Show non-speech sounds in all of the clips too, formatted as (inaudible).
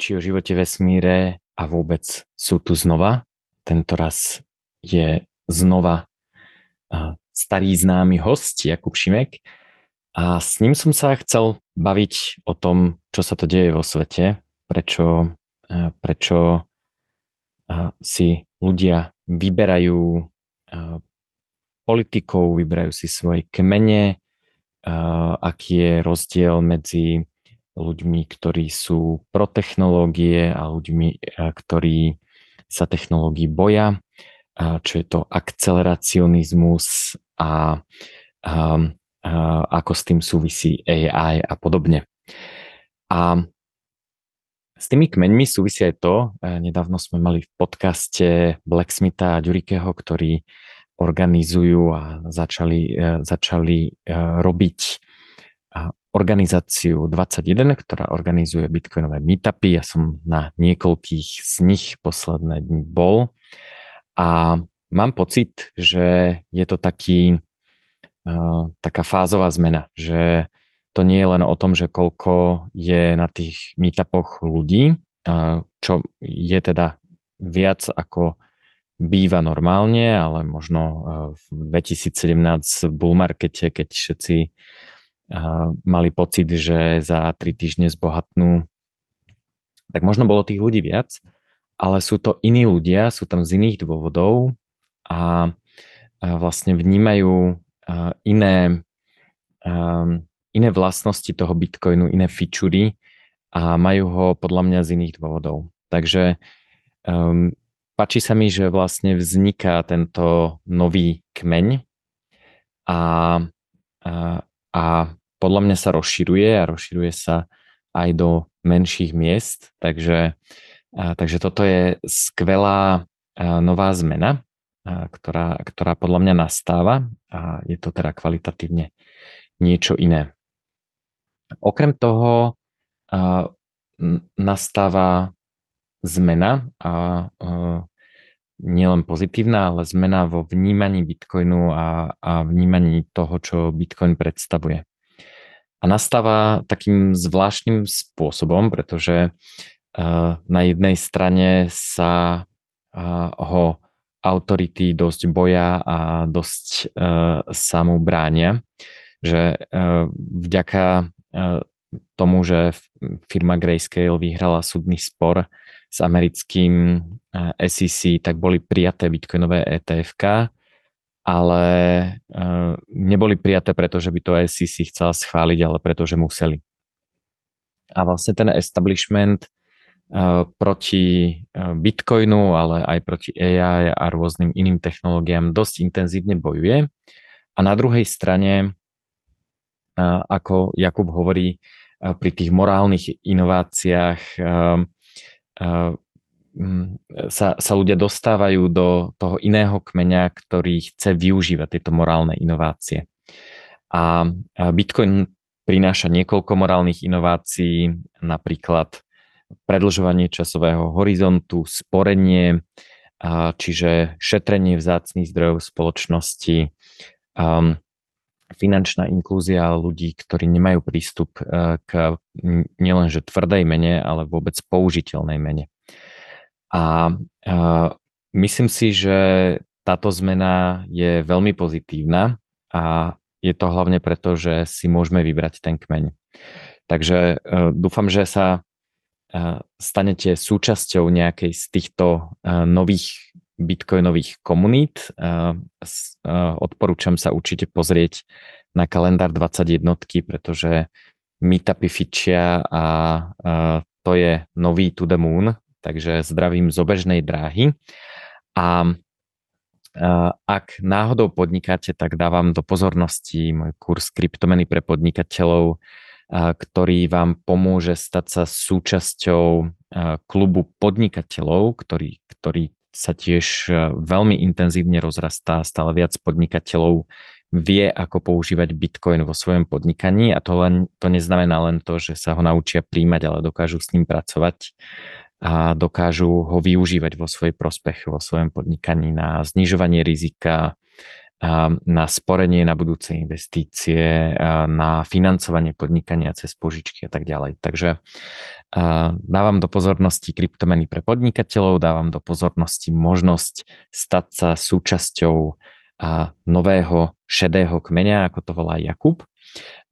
reči o živote vesmíre a vôbec sú tu znova. Tento raz je znova starý známy host Jakub Šimek a s ním som sa chcel baviť o tom, čo sa to deje vo svete, prečo, prečo si ľudia vyberajú politikov, vyberajú si svoje kmene, aký je rozdiel medzi ľuďmi, ktorí sú pro technológie a ľuďmi, ktorí sa technológií boja, čo je to akceleracionizmus a, a, a ako s tým súvisí AI a podobne. A s tými kmeňmi súvisí aj to, nedávno sme mali v podcaste Blacksmitha a Ďurikeho, ktorí organizujú a začali, začali robiť organizáciu 21, ktorá organizuje bitcoinové meetupy. Ja som na niekoľkých z nich posledné dni bol a mám pocit, že je to taký, taká fázová zmena, že to nie je len o tom, že koľko je na tých meetupoch ľudí, čo je teda viac ako býva normálne, ale možno v 2017 v bull markete, keď všetci mali pocit, že za tri týždne zbohatnú, tak možno bolo tých ľudí viac, ale sú to iní ľudia, sú tam z iných dôvodov a vlastne vnímajú iné, iné vlastnosti toho Bitcoinu, iné fičury a majú ho podľa mňa z iných dôvodov. Takže um, páči sa mi, že vlastne vzniká tento nový kmeň a, a, a podľa mňa sa rozširuje a rozširuje sa aj do menších miest, takže, takže toto je skvelá nová zmena, ktorá, ktorá podľa mňa nastáva a je to teda kvalitatívne niečo iné. Okrem toho nastáva zmena a nielen pozitívna, ale zmena vo vnímaní Bitcoinu a, a vnímaní toho, čo Bitcoin predstavuje a nastáva takým zvláštnym spôsobom, pretože uh, na jednej strane sa uh, ho autority dosť boja a dosť uh, sa mu bránia, že vďaka tomu, že firma Grayscale vyhrala súdny spor s americkým SEC, tak boli prijaté bitcoinové ETF ale uh, neboli prijaté preto, že by to SEC chcela schváliť, ale preto, že museli. A vlastne ten establishment uh, proti uh, Bitcoinu, ale aj proti AI a rôznym iným technológiám dosť intenzívne bojuje. A na druhej strane, uh, ako Jakub hovorí, uh, pri tých morálnych inováciách uh, uh, sa, sa ľudia dostávajú do toho iného kmeňa, ktorý chce využívať tieto morálne inovácie. A Bitcoin prináša niekoľko morálnych inovácií, napríklad predlžovanie časového horizontu, sporenie, čiže šetrenie vzácných zdrojov spoločnosti, finančná inklúzia ľudí, ktorí nemajú prístup e, k nielenže tvrdej mene, ale vôbec použiteľnej mene. A myslím si, že táto zmena je veľmi pozitívna a je to hlavne preto, že si môžeme vybrať ten kmeň. Takže uh, dúfam, že sa uh, stanete súčasťou nejakej z týchto uh, nových bitcoinových komunít. Odporúčam sa určite pozrieť na kalendár 21, pretože meetupy fičia a to je nový to the moon, takže zdravím z obežnej dráhy. A ak náhodou podnikáte, tak dávam do pozornosti môj kurz kryptomeny pre podnikateľov, ktorý vám pomôže stať sa súčasťou klubu podnikateľov, ktorý, ktorý sa tiež veľmi intenzívne rozrastá, stále viac podnikateľov vie, ako používať Bitcoin vo svojom podnikaní. A to, len, to neznamená len to, že sa ho naučia príjmať, ale dokážu s ním pracovať a dokážu ho využívať vo svoj prospech, vo svojom podnikaní na znižovanie rizika, na sporenie na budúce investície, na financovanie podnikania cez požičky a tak ďalej. Takže dávam do pozornosti kryptomeny pre podnikateľov, dávam do pozornosti možnosť stať sa súčasťou nového šedého kmeňa, ako to volá Jakub.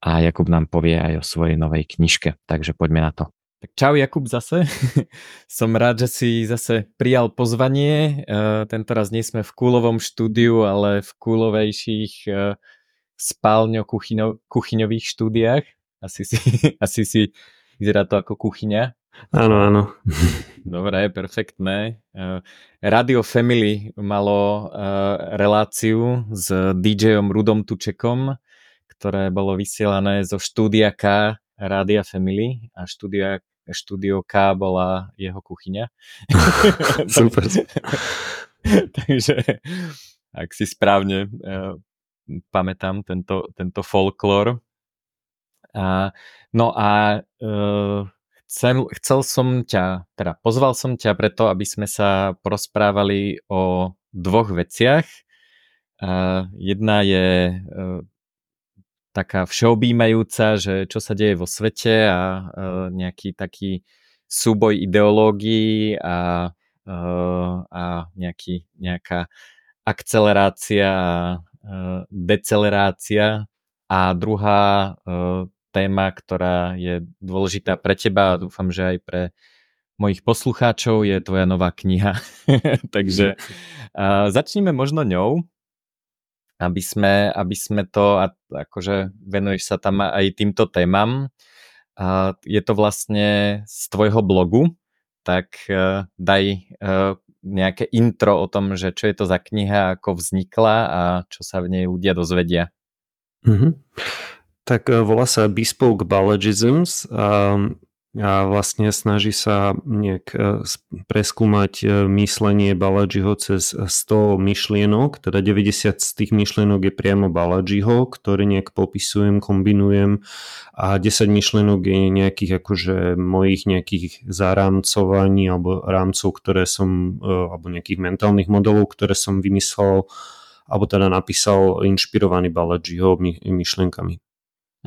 A Jakub nám povie aj o svojej novej knižke, takže poďme na to. Tak čau Jakub zase. (laughs) Som rád, že si zase prijal pozvanie. Uh, tento raz nie sme v kúlovom štúdiu, ale v kúlovejších uh, spálňo-kuchyňových štúdiách. Asi si, (laughs) asi si vyzerá to ako kuchyňa. Áno, áno. (laughs) Dobre, perfektné. Uh, Radio Family malo reláciu s DJom Rudom Tučekom, ktoré bolo vysielané zo štúdia K Rádia Family a štúdia, štúdio K bola jeho kuchyňa. (laughs) Super. (laughs) Takže ak si správne uh, pamätám tento, tento folklór. A, no a uh, chcel, chcel som ťa, teda pozval som ťa preto, aby sme sa porozprávali o dvoch veciach. Uh, jedna je uh, taká všeobjímajúca, že čo sa deje vo svete a uh, nejaký taký súboj ideológií a, uh, a nejaký, nejaká akcelerácia a uh, decelerácia. A druhá uh, téma, ktorá je dôležitá pre teba a dúfam, že aj pre mojich poslucháčov je tvoja nová kniha. (laughs) Takže uh, začneme možno ňou aby sme, aby sme to, a akože venuješ sa tam aj týmto témam, a je to vlastne z tvojho blogu, tak uh, daj uh, nejaké intro o tom, že čo je to za kniha, ako vznikla a čo sa v nej ľudia dozvedia. Mm-hmm. Tak uh, volá sa Bespoke Ballogisms. Um, a vlastne snaží sa nejak e, preskúmať e, myslenie Baladžiho cez 100 myšlienok, teda 90 z tých myšlienok je priamo Baladžiho, ktoré nejak popisujem, kombinujem a 10 myšlienok je nejakých akože mojich nejakých zarámcovaní alebo rámcov, ktoré som, e, alebo nejakých mentálnych modelov, ktoré som vymyslel alebo teda napísal inšpirovaný Baladžiho myšlienkami.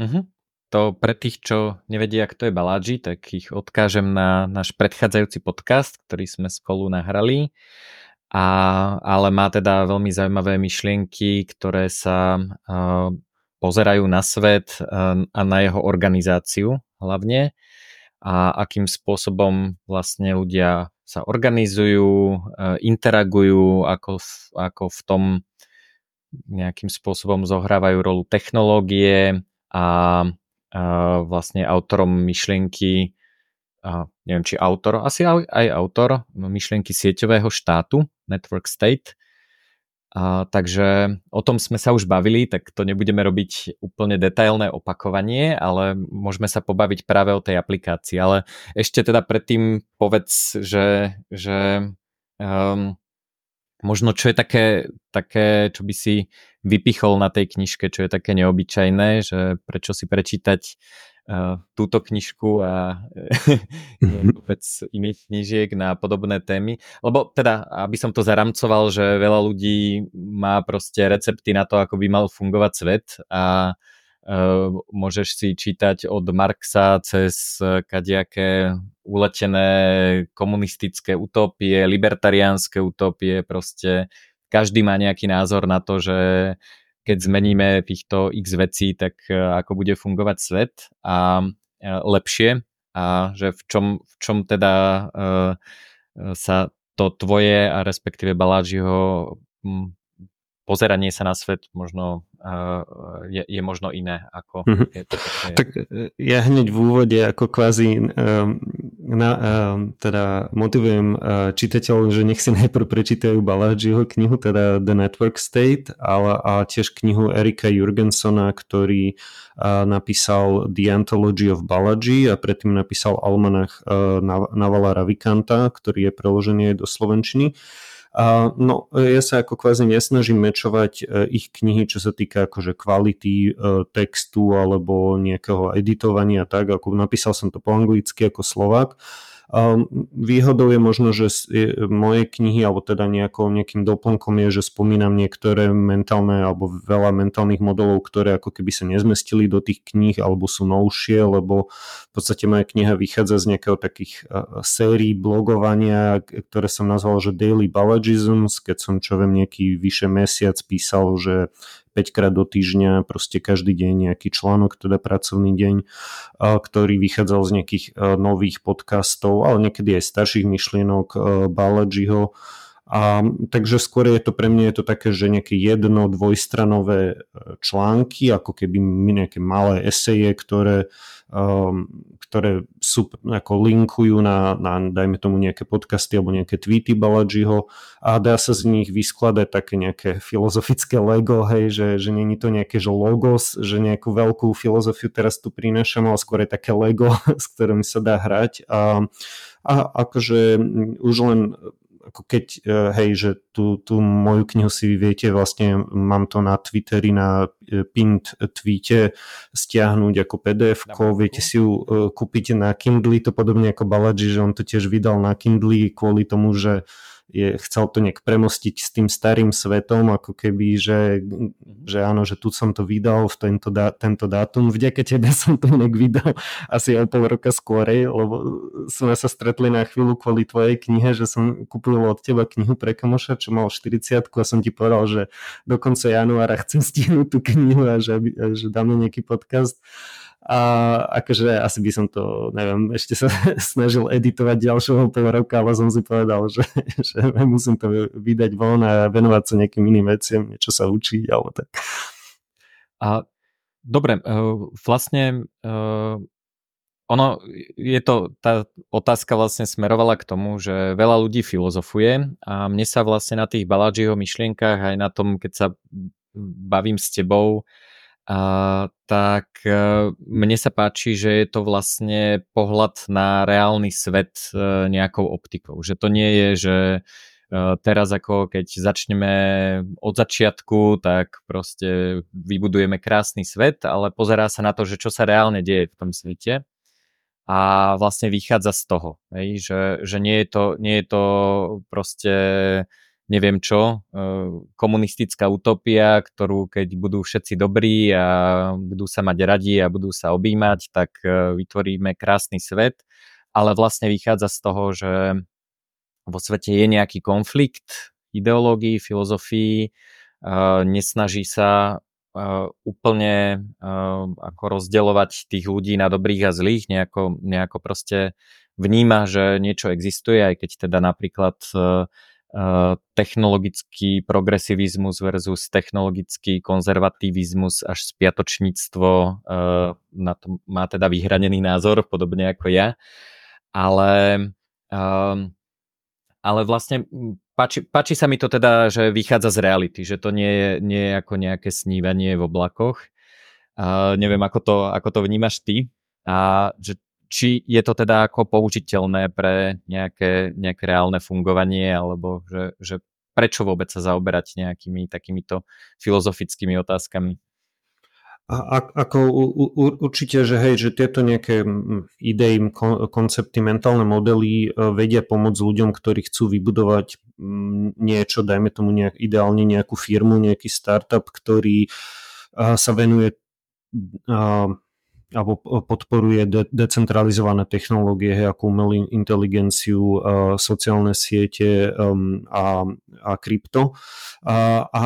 Uh-huh to pre tých, čo nevedia, kto je Baladži, tak ich odkážem na náš predchádzajúci podcast, ktorý sme spolu nahrali. A, ale má teda veľmi zaujímavé myšlienky, ktoré sa uh, pozerajú na svet uh, a na jeho organizáciu hlavne a akým spôsobom vlastne ľudia sa organizujú, uh, interagujú, ako ako v tom nejakým spôsobom zohrávajú rolu technológie a vlastne autorom myšlienky, neviem či autor, asi aj autor myšlienky sieťového štátu, Network State. A, takže o tom sme sa už bavili, tak to nebudeme robiť úplne detailné opakovanie, ale môžeme sa pobaviť práve o tej aplikácii. Ale ešte teda predtým povedz, že, že um, možno čo je také, také, čo by si vypichol na tej knižke, čo je také neobyčajné, že prečo si prečítať uh, túto knižku a (laughs) mhm. vôbec iných knižiek na podobné témy. Lebo teda, aby som to zaramcoval, že veľa ľudí má proste recepty na to, ako by mal fungovať svet a uh, môžeš si čítať od Marxa cez kadejaké uletené komunistické utopie, libertariánske utopie, proste každý má nejaký názor na to, že keď zmeníme týchto x vecí, tak e, ako bude fungovať svet a e, lepšie. A že v čom, v čom teda sa to tvoje a respektíve Balážiho pozeranie sa na svet možno uh, je, je možno iné ako mm-hmm. je to také... Tak ja hneď v úvode ako kvázi um, na, teda motivujem čitateľov, že nech si najprv prečítajú Baladžiho knihu, teda The Network State, ale a tiež knihu Erika Jurgensona, ktorý napísal The Anthology of Balaji a predtým napísal Almanach Navala Ravikanta, ktorý je preložený aj do Slovenčiny. A, no, ja sa ako kvázi nesnažím mečovať e, ich knihy, čo sa týka akože kvality e, textu alebo nejakého editovania tak, ako napísal som to po anglicky ako Slovák, Výhodou je možno, že moje knihy, alebo teda nejakou, nejakým doplnkom je, že spomínam niektoré mentálne alebo veľa mentálnych modelov, ktoré ako keby sa nezmestili do tých kníh alebo sú novšie, lebo v podstate moja kniha vychádza z nejakého takých sérií blogovania, ktoré som nazval, že Daily Ballagisms, keď som čo viem nejaký vyše mesiac písal, že 5 krát do týždňa, proste každý deň nejaký článok, teda pracovný deň, ktorý vychádzal z nejakých nových podcastov, ale niekedy aj starších myšlienok Balajiho. A, takže skôr je to pre mňa je to také, že nejaké jedno, dvojstranové e, články, ako keby nejaké malé eseje, ktoré um, ktoré sú, ako linkujú na, na, dajme tomu nejaké podcasty alebo nejaké tweety Balajiho a dá sa z nich vyskladať také nejaké filozofické Lego, hej, že, že není to nejaké že logos, že nejakú veľkú filozofiu teraz tu prinášam, ale skôr je také Lego, (laughs) s ktorým sa dá hrať. A, a akože už len ako keď, e, hej, že tú, tú moju knihu si viete, vlastne mám to na Twitteri, na e, pinned tweete stiahnuť ako pdf viete si ju e, kúpiť na Kindle, to podobne ako Balaji, že on to tiež vydal na Kindle kvôli tomu, že je, chcel to nejak premostiť s tým starým svetom, ako keby, že, že áno, že tu som to vydal v tento, dá, tento dátum, vďaka tebe (laughs) som to nejak vydal asi o pol roka skôrej, lebo sme sa stretli na chvíľu kvôli tvojej knihe, že som kúpil od teba knihu pre kamoša, čo mal 40 a som ti povedal, že do konca januára chcem stihnúť tú knihu a že, že dáme nejaký podcast a akože asi by som to, neviem, ešte sa (laughs) snažil editovať ďalšieho pol roka, ale som si povedal, že, (laughs) že musím to vydať von a venovať sa nejakým iným veciam, niečo sa učiť alebo tak. A dobre, e, vlastne e, ono je to, tá otázka vlastne smerovala k tomu, že veľa ľudí filozofuje a mne sa vlastne na tých Baladžiho myšlienkach aj na tom, keď sa bavím s tebou, a, tak e, mne sa páči, že je to vlastne pohľad na reálny svet e, nejakou optikou. Že to nie je, že e, teraz ako keď začneme od začiatku, tak proste vybudujeme krásny svet, ale pozerá sa na to, že čo sa reálne deje v tom svete a vlastne vychádza z toho, že, že nie, je to, nie je to proste neviem čo, e, komunistická utopia, ktorú keď budú všetci dobrí a budú sa mať radi a budú sa objímať, tak e, vytvoríme krásny svet, ale vlastne vychádza z toho, že vo svete je nejaký konflikt ideológií, filozofií, e, nesnaží sa úplne ako rozdeľovať tých ľudí na dobrých a zlých, nejako, nejako proste vníma, že niečo existuje, aj keď teda napríklad technologický progresivizmus versus technologický konzervativizmus až spiatočníctvo eh, na to má teda vyhranený názor, podobne ako ja. Ale, ehm, ale vlastne páči, páči sa mi to teda, že vychádza z reality, že to nie je, nie je ako nejaké snívanie v oblakoch. Neviem, ako to, ako to vnímaš ty. A že či je to teda ako použiteľné pre nejaké, nejaké reálne fungovanie, alebo že, že prečo vôbec sa zaoberať nejakými takýmito filozofickými otázkami? A, ako určite, že hej, že tieto nejaké idei, koncepty, mentálne modely e, vedia pomôcť ľuďom, ktorí chcú vybudovať niečo, dajme tomu nejak, ideálne nejakú firmu, nejaký startup, ktorý sa venuje alebo podporuje de- decentralizované technológie, ako umelú inteligenciu, uh, sociálne siete um, a, a krypto. A, a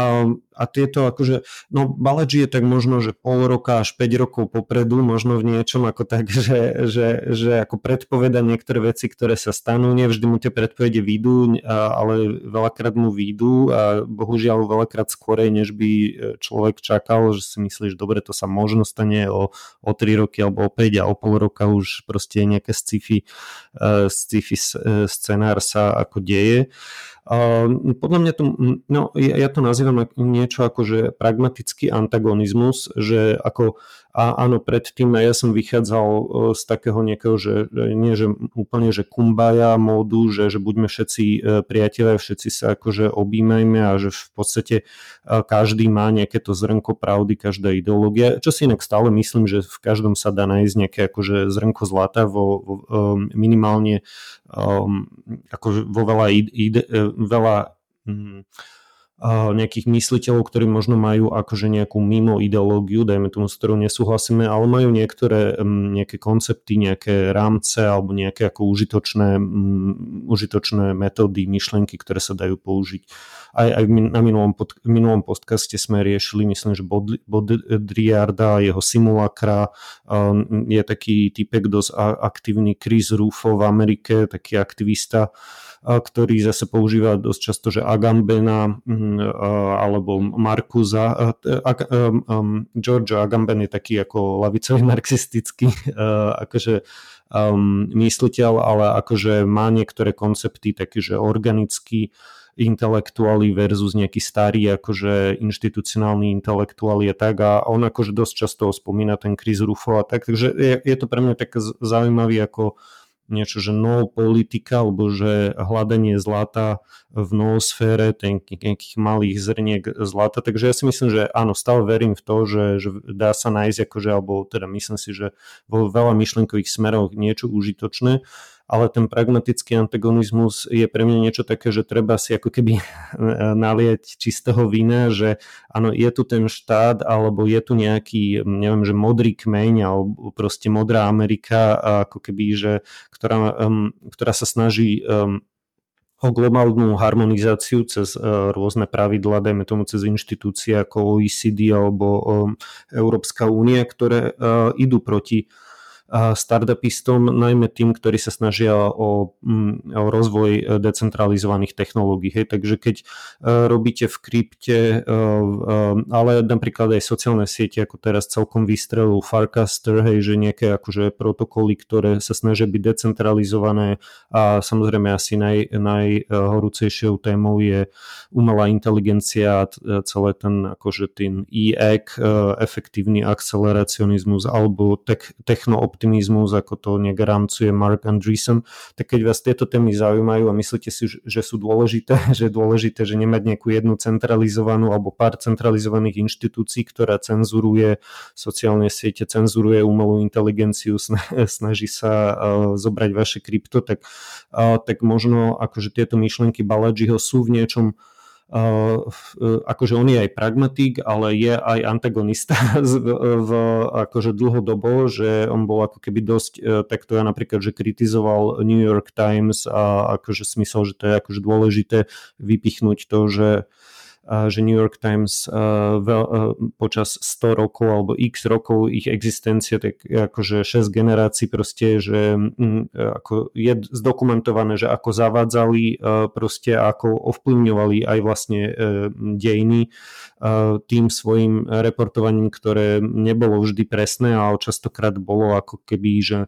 a tieto akože, no Balaji je tak možno, že pol roka až 5 rokov popredu, možno v niečom ako tak, (laughs) že, že, že ako predpoveda niektoré veci, ktoré sa stanú, nevždy mu tie predpovede výjdu, ale veľakrát mu výjdu a bohužiaľ veľakrát skorej, než by e, človek čakal, že si myslíš, dobre, to sa možno stane o, o 3 roky alebo o 5 a o pol roka už proste nejaké sci-fi, uh, sci-fi e, scenár sa ako deje. Uh, podľa mňa to, no ja, ja to nazývam niečo ako že pragmatický antagonizmus, že ako A áno, predtým ja som vychádzal e, z takého nejakého, že nie že úplne, že kumbaja módu, že, že buďme všetci e, priatelia, všetci sa akože objímajme a že v podstate e, každý má nejaké to zrnko pravdy, každá ideológia, čo si inak stále myslím, že v každom sa dá nájsť nejaké akože zrnko zlata vo, vo minimálne um, akože vo veľa, ide, veľa um, nejakých mysliteľov, ktorí možno majú akože nejakú mimo ideológiu, dajme tomu, s ktorou nesúhlasíme, ale majú niektoré nejaké koncepty, nejaké rámce alebo nejaké ako užitočné, užitočné metódy, myšlenky, ktoré sa dajú použiť. Aj, aj na minulom, pod, minulom podcaste sme riešili, myslím, že Baudrillarda, jeho simulakra, je taký typek dosť aktívny Chris Rufo v Amerike, taký aktivista, ktorý zase používa dosť často, že Agambena mm, alebo Markuza. George Agamben je taký ako lavicový (laughs) marxistický akože mysliteľ, ale akože má niektoré koncepty také, že organický intelektuáli versus nejaký starý akože inštitucionálny intelektuáli a tak a on akože dosť často spomína ten Chris Rufo a tak, takže je, je to pre mňa také zaujímavý ako niečo, že no politika, alebo že hľadanie zlata v noosfére, nejakých malých zrniek zlata. Takže ja si myslím, že áno, stále verím v to, že, že dá sa nájsť, akože, alebo teda myslím si, že vo veľa myšlenkových smeroch niečo užitočné ale ten pragmatický antagonizmus je pre mňa niečo také, že treba si ako keby (laughs) nalieť čistého vína, že áno, je tu ten štát, alebo je tu nejaký, neviem, že modrý kmeň, alebo proste modrá Amerika, ako keby, že, ktorá, um, ktorá sa snaží um, o globálnu harmonizáciu cez uh, rôzne pravidla, dajme tomu cez inštitúcie ako OECD alebo Európska únia, ktoré uh, idú proti startupistom, najmä tým, ktorí sa snažia o, mm, o rozvoj e, decentralizovaných technológií. Hej. Takže keď e, robíte v krypte, e, ale napríklad aj sociálne siete, ako teraz celkom vystrelujú Farcaster, hej, že nejaké akože protokoly, ktoré sa snažia byť decentralizované a samozrejme asi naj, najhorúcejšou témou je umelá inteligencia a celé ten akože ten EEC, efektívny akceleracionizmus alebo techno optimizmus, ako to nejak Mark Andreessen, tak keď vás tieto témy zaujímajú a myslíte si, že sú dôležité, (laughs) že je dôležité, že nemať nejakú jednu centralizovanú alebo pár centralizovaných inštitúcií, ktorá cenzuruje sociálne siete, cenzuruje umelú inteligenciu, (laughs) snaží sa uh, zobrať vaše krypto, tak, uh, tak možno akože tieto myšlenky Baladžiho sú v niečom akože on je aj pragmatik, ale je aj antagonista (laughs) v, v, akože dlhodobo, že on bol ako keby dosť, uh, takto ja napríklad, že kritizoval New York Times a akože smysel, že to je akože dôležité vypichnúť to, že že New York Times počas 100 rokov alebo x rokov ich existencie, tak akože 6 generácií proste, že ako je zdokumentované, že ako zavádzali proste ako ovplyvňovali aj vlastne e, dejiny tým svojim reportovaním, ktoré nebolo vždy presné, ale častokrát bolo ako keby, že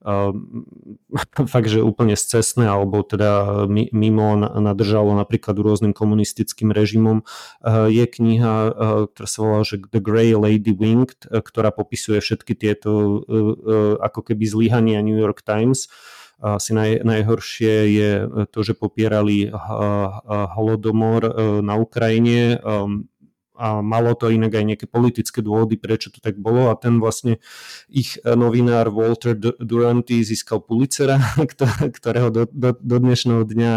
(laughs) fakt, že úplne scesné alebo teda mimo nadržalo napríklad rôznym komunistickým režimom. Ehm, je kniha, ehm, ktorá sa volá že The Grey Lady Winged, ktorá popisuje všetky tieto ako keby zlyhania New York Times. Asi naj, najhoršie je to, že popierali holodomor na Ukrajine a malo to inak aj nejaké politické dôvody, prečo to tak bolo a ten vlastne ich novinár Walter Duranty získal Pulitzera, (laughs) ktorého do, do, do dnešného dňa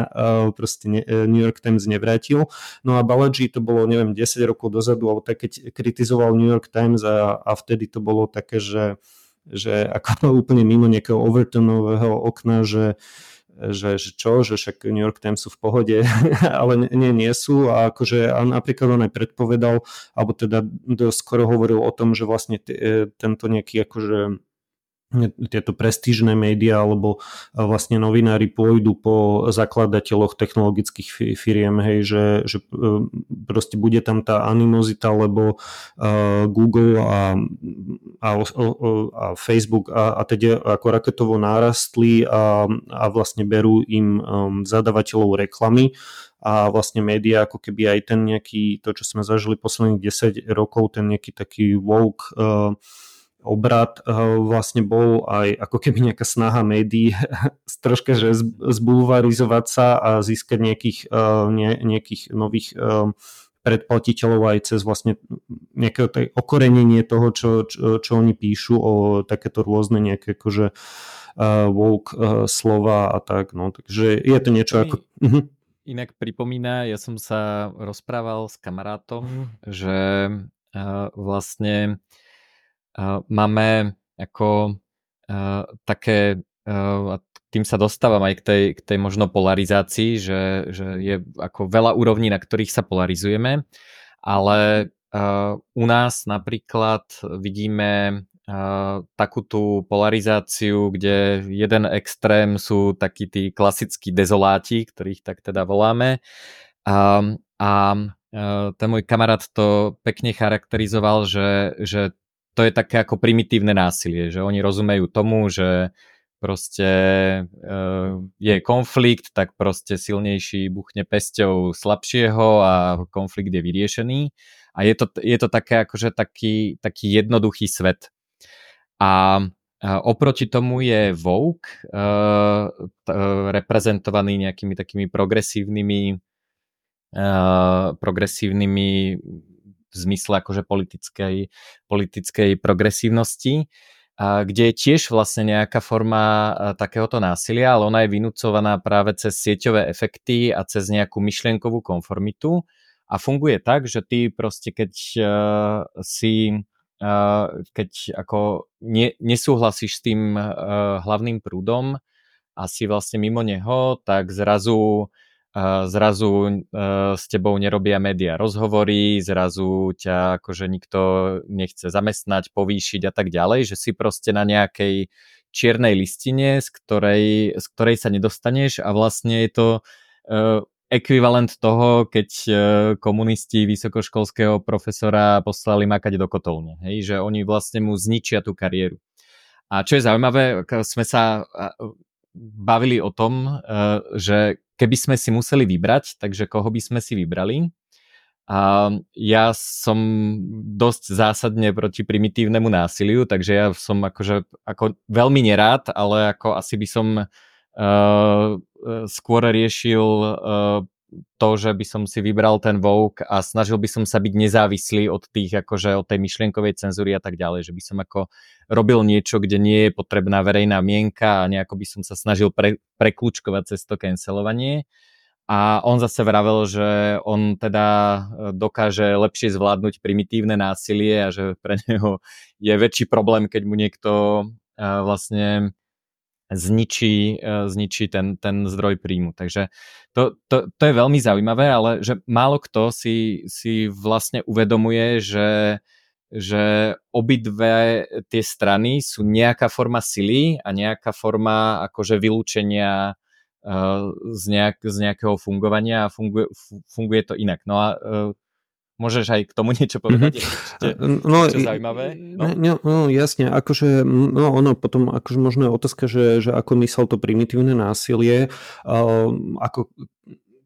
proste New York Times nevrátil. No a Balaji to bolo, neviem, 10 rokov dozadu, alebo tak keď kritizoval New York Times a, a vtedy to bolo také, že že ako (laughs) úplne mimo nejakého Overtonového okna, že že, že čo, že však New York Times sú v pohode, (laughs) ale nie, nie sú. A akože a napríklad on aj predpovedal, alebo teda skoro hovoril o tom, že vlastne t- e, tento nejaký akože tieto prestížne médiá alebo vlastne novinári pôjdu po zakladateľoch technologických firiem, hej, že, že e, proste bude tam tá animozita, lebo uh, Google a, a, a Facebook a, a teda ako raketovo nárastli a, a vlastne berú im um, zadavateľov reklamy a vlastne médiá ako keby aj ten nejaký, to čo sme zažili posledných 10 rokov, ten nejaký taký woke uh, obrad vlastne bol aj ako keby nejaká snaha médií (laughs) troška, že zbulvarizovať sa a získať nejakých, ne, nejakých nových predplatiteľov aj cez vlastne nejaké okorenenie toho, čo, čo, čo oni píšu o takéto rôzne nejaké akože uh, woke uh, slova a tak, no, takže je to niečo ako... Uh-huh. Inak pripomína, ja som sa rozprával s kamarátom, že uh, vlastne uh, máme ako uh, také, uh, a tým sa dostávam aj k tej, k tej možno polarizácii, že, že je ako veľa úrovní, na ktorých sa polarizujeme, ale u nás napríklad vidíme takú tú polarizáciu, kde jeden extrém sú takí tí klasickí dezoláti, ktorých tak teda voláme. A, a ten môj kamarát to pekne charakterizoval, že, že to je také ako primitívne násilie, že oni rozumejú tomu, že proste je konflikt, tak proste silnejší buchne pesťou slabšieho a konflikt je vyriešený. A je to, je to také akože taký, taký jednoduchý svet. A oproti tomu je Vogue uh, reprezentovaný nejakými takými progresívnymi uh, progresívnymi v zmysle akože politickej, politickej progresívnosti, kde je tiež vlastne nejaká forma takéhoto násilia, ale ona je vynúcovaná práve cez sieťové efekty a cez nejakú myšlienkovú konformitu a funguje tak, že ty proste keď si keď ako ne, nesúhlasíš s tým hlavným prúdom a si vlastne mimo neho, tak zrazu zrazu s tebou nerobia média rozhovory, zrazu ťa akože nikto nechce zamestnať, povýšiť a tak ďalej, že si proste na nejakej čiernej listine, z ktorej, z ktorej sa nedostaneš a vlastne je to ekvivalent toho, keď e, komunisti vysokoškolského profesora poslali makať do kotolne. Hej? Že oni vlastne mu zničia tú kariéru. A čo je zaujímavé, sme sa bavili o tom, e, že keby sme si museli vybrať, takže koho by sme si vybrali. A ja som dosť zásadne proti primitívnemu násiliu, takže ja som akože ako veľmi nerád, ale ako asi by som uh, skôr riešil uh, to, že by som si vybral ten Vogue a snažil by som sa byť nezávislý od tých, akože od tej myšlienkovej cenzúry a tak ďalej, že by som ako robil niečo, kde nie je potrebná verejná mienka a nejako by som sa snažil pre, preklúčkovať cez to cancelovanie. A on zase vravel, že on teda dokáže lepšie zvládnuť primitívne násilie a že pre (laughs) neho je väčší problém, keď mu niekto vlastne zničí, e, zničí ten, ten zdroj príjmu. Takže to, to, to je veľmi zaujímavé, ale že málo kto si, si vlastne uvedomuje, že, že obidve tie strany sú nejaká forma sily a nejaká forma akože vylúčenia uh, z, nejak, z nejakého fungovania a funguje, funguje to inak. No a uh, Môžeš aj k tomu (laughs) niečo povedať? Mm-hmm. no, niečo zaujímavé? No? No, no jasne, akože no, ono potom akože možno je otázka, že, že ako myslel to primitívne násilie, uh, ako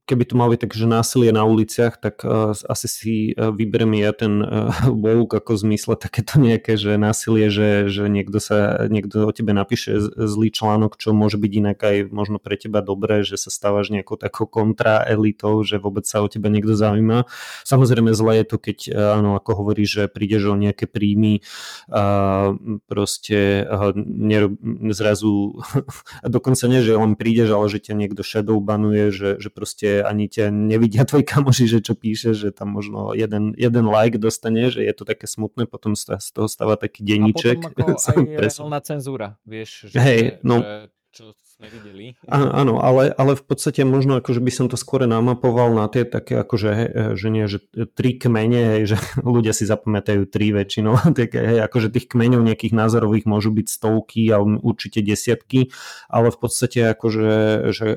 keby to malo byť tak, že násilie na uliciach, tak uh, asi si uh, vyberiem ja ten uh, woke ako zmysle takéto nejaké, že násilie, že, že niekto sa, niekto o tebe napíše zlý článok, čo môže byť inak aj možno pre teba dobré, že sa stávaš nejakou takou kontraelitou, že vôbec sa o teba niekto zaujíma. Samozrejme zle je to, keď áno, ako hovorí, že prídeš o nejaké príjmy a proste a nerob, zrazu (laughs) dokonca nie, že len prídeš, ale že ťa niekto shadow banuje, že, že proste ani ťa nevidia tvoji kamoši, že čo píše, že tam možno jeden, jeden like dostane, že je to také smutné, potom z toho stáva taký denníček. A potom ako (laughs) aj reálna cenzúra, vieš, že, Hej, no. že čo sme videli. Áno, ale, ale v podstate možno akože by som to skôr namapoval na tie také akože, že nie, že tri kmene, hej, že (laughs) ľudia si zapamätajú tri väčšinou, (laughs) tak, hej, akože tých kmeňov nejakých názorových môžu byť stovky a určite desiatky, ale v podstate akože, že,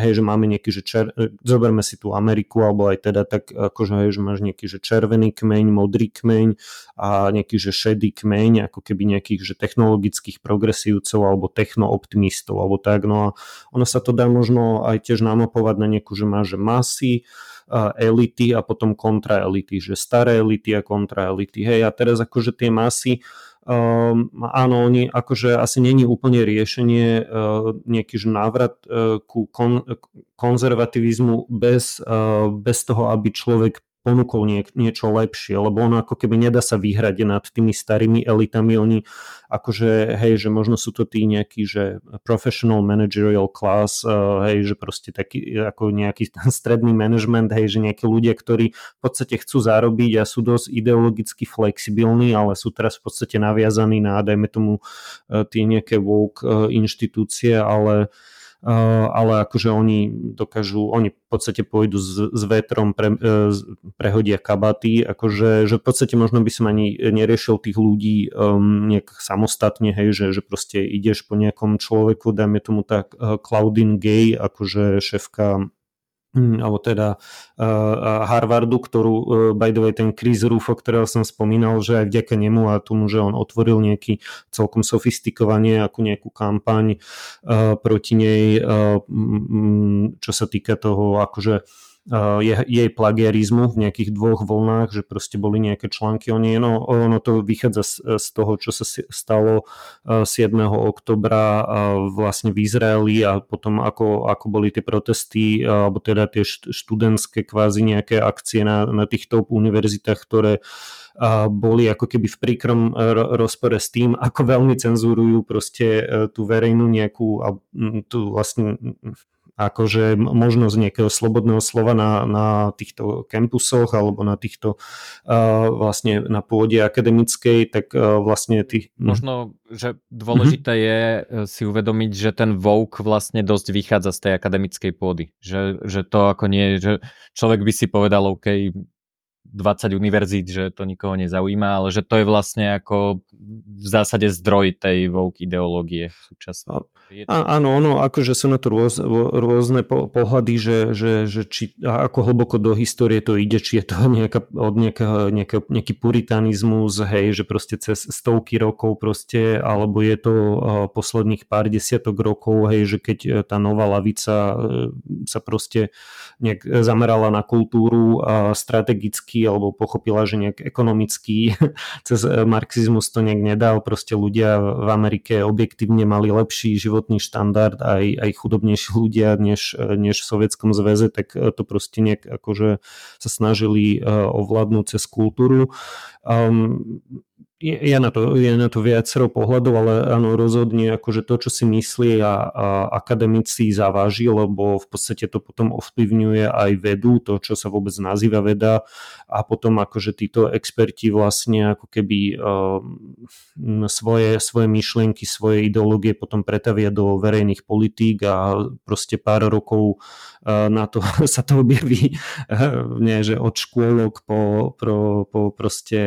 hej, že máme nejaký, že čer, zoberme si tú Ameriku, alebo aj teda tak akože, hej, že máš nejaký, že červený kmeň, modrý kmeň a nejaký, že šedý kmeň, ako keby nejakých, že technologických progresívcov alebo technooptimistov alebo tak. No a ono sa to dá možno aj tiež namapovať na nejakú, že má, že masy, elity a potom kontraelity, že staré elity a kontraelity. Hej, a teraz akože tie masy Um, áno, oni akože asi není úplne riešenie uh, nejaký návrat uh, ku kon, konzervativizmu bez, uh, bez toho, aby človek ponúkol nie, niečo lepšie, lebo ono ako keby nedá sa vyhrať nad tými starými elitami, oni akože, hej, že možno sú to tí nejaký, že professional managerial class, uh, hej, že proste taký, ako nejaký (laughs) stredný management, hej, že nejakí ľudia, ktorí v podstate chcú zarobiť a sú dosť ideologicky flexibilní, ale sú teraz v podstate naviazaní na, dajme tomu, uh, tie nejaké woke uh, inštitúcie, ale ale akože oni dokážu, oni v podstate pôjdu s, s vetrom, pre, e, prehodia kabaty, akože že v podstate možno by som ani neriešil tých ľudí um, nejak samostatne, hej, že, že proste ideš po nejakom človeku, dajme tomu tak uh, Claudine Gay, akože šéfka alebo teda uh, Harvardu, ktorú uh, by the way ten Chris Rufo, ktorého som spomínal, že aj vďaka nemu a tomu, že on otvoril nejaký celkom sofistikovanie ako nejakú kampaň uh, proti nej, uh, čo sa týka toho akože je, jej plagiarizmu v nejakých dvoch vlnách, že proste boli nejaké články o nej. No, ono to vychádza z, z toho, čo sa stalo 7. oktobra vlastne v Izraeli a potom ako, ako boli tie protesty, alebo teda tie študentské kvázi nejaké akcie na, na tých top univerzitách, ktoré boli ako keby v príkrom rozpore s tým, ako veľmi cenzúrujú proste tú verejnú nejakú, tú vlastne akože možnosť nejakého slobodného slova na, na týchto kampusoch alebo na týchto uh, vlastne na pôde akademickej, tak uh, vlastne tých... Hm. Možno, že dôležité mm-hmm. je e, si uvedomiť, že ten Vogue vlastne dosť vychádza z tej akademickej pôdy. Že, že to ako nie, že človek by si povedal, OK, 20 univerzít, že to nikoho nezaujíma, ale že to je vlastne ako v zásade zdroj tej woke ideológie súčasnej. A, áno, ono, akože sú na to rôz, rôzne po, pohľady, že, že, že či, ako hlboko do histórie to ide, či je to (laughs) nejaká, od nejakého, nejakého, nejaký puritanizmus, hej, že proste cez stovky rokov proste, alebo je to posledných pár desiatok rokov, hej, že keď e, tá nová lavica uh, sa proste nejak zamerala na kultúru uh, strategicky alebo pochopila, že nejak ekonomicky (laughs) cez e, marxizmus to nejak nedal. Proste ľudia v Amerike objektívne mali lepší životný štandard, aj, aj chudobnejší ľudia než, e, než v Sovietskom zväze, tak e, to proste nejak akože sa snažili ovládnuť cez kultúru. Um, je na, to, je na to viacero pohľadov, ale áno, rozhodne akože to, čo si myslí a, a akademici zaváži, lebo v podstate to potom ovplyvňuje aj vedu, to, čo sa vôbec nazýva veda. A potom akože títo experti vlastne ako keby uh, svoje, svoje myšlienky, svoje ideológie potom pretavia do verejných politík a proste pár rokov uh, na to (laughs) sa to objaví, uh, nie, že od škôlok po, po, po proste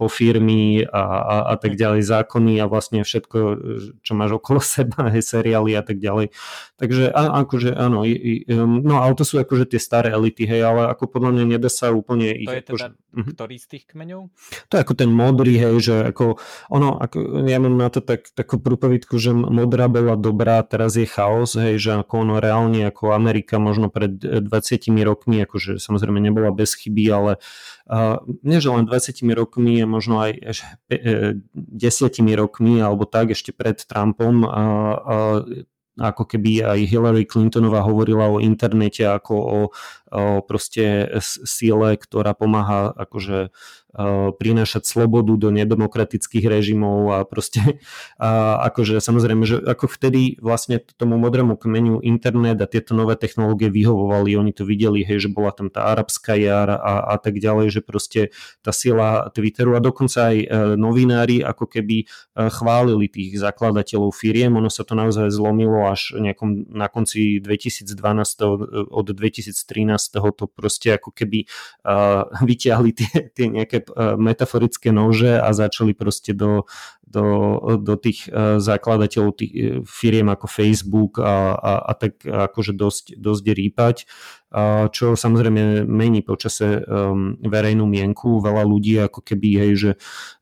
po firmy a, a, a tak ďalej, zákony a vlastne všetko, čo máš okolo (laughs) seba, hej, seriály a tak ďalej. Takže a, akože áno, um, no ale to sú akože tie staré elity, hej, ale ako podľa mňa nedá sa úplne... To ich, je teda, akože, ktorý z tých kmeňov? To je ako ten modrý, hej, že ako ono, ako, ja mám na to tak, takú prúpovitku, že modrá bola dobrá, teraz je chaos, hej, že ako ono reálne, ako Amerika možno pred 20 rokmi, akože samozrejme nebola bez chyby, ale nie že len 20 rokmi, možno aj E, desiatimi rokmi alebo tak ešte pred Trumpom. Ako keby aj Hillary Clintonová hovorila o internete ako o, o proste síle, ktorá pomáha akože prinášať slobodu do nedemokratických režimov a proste (laughs) a akože samozrejme, že ako vtedy vlastne tomu modrému kmeniu internet a tieto nové technológie vyhovovali, oni to videli, hej, že bola tam tá arabská jar a, a tak ďalej, že proste tá sila Twitteru a dokonca aj e, novinári ako keby e, chválili tých zakladateľov firiem, ono sa to naozaj zlomilo až nejakom, na konci 2012 od 2013 to proste ako keby uh, vyťahli tie, tie nejaké také metaforické nože a začali proste do, do, do tých e, zakladateľov tých e, firiem ako Facebook a, a, a tak akože dosť, dosť rýpať, čo samozrejme mení počase um, verejnú mienku. Veľa ľudí ako keby, hej, že,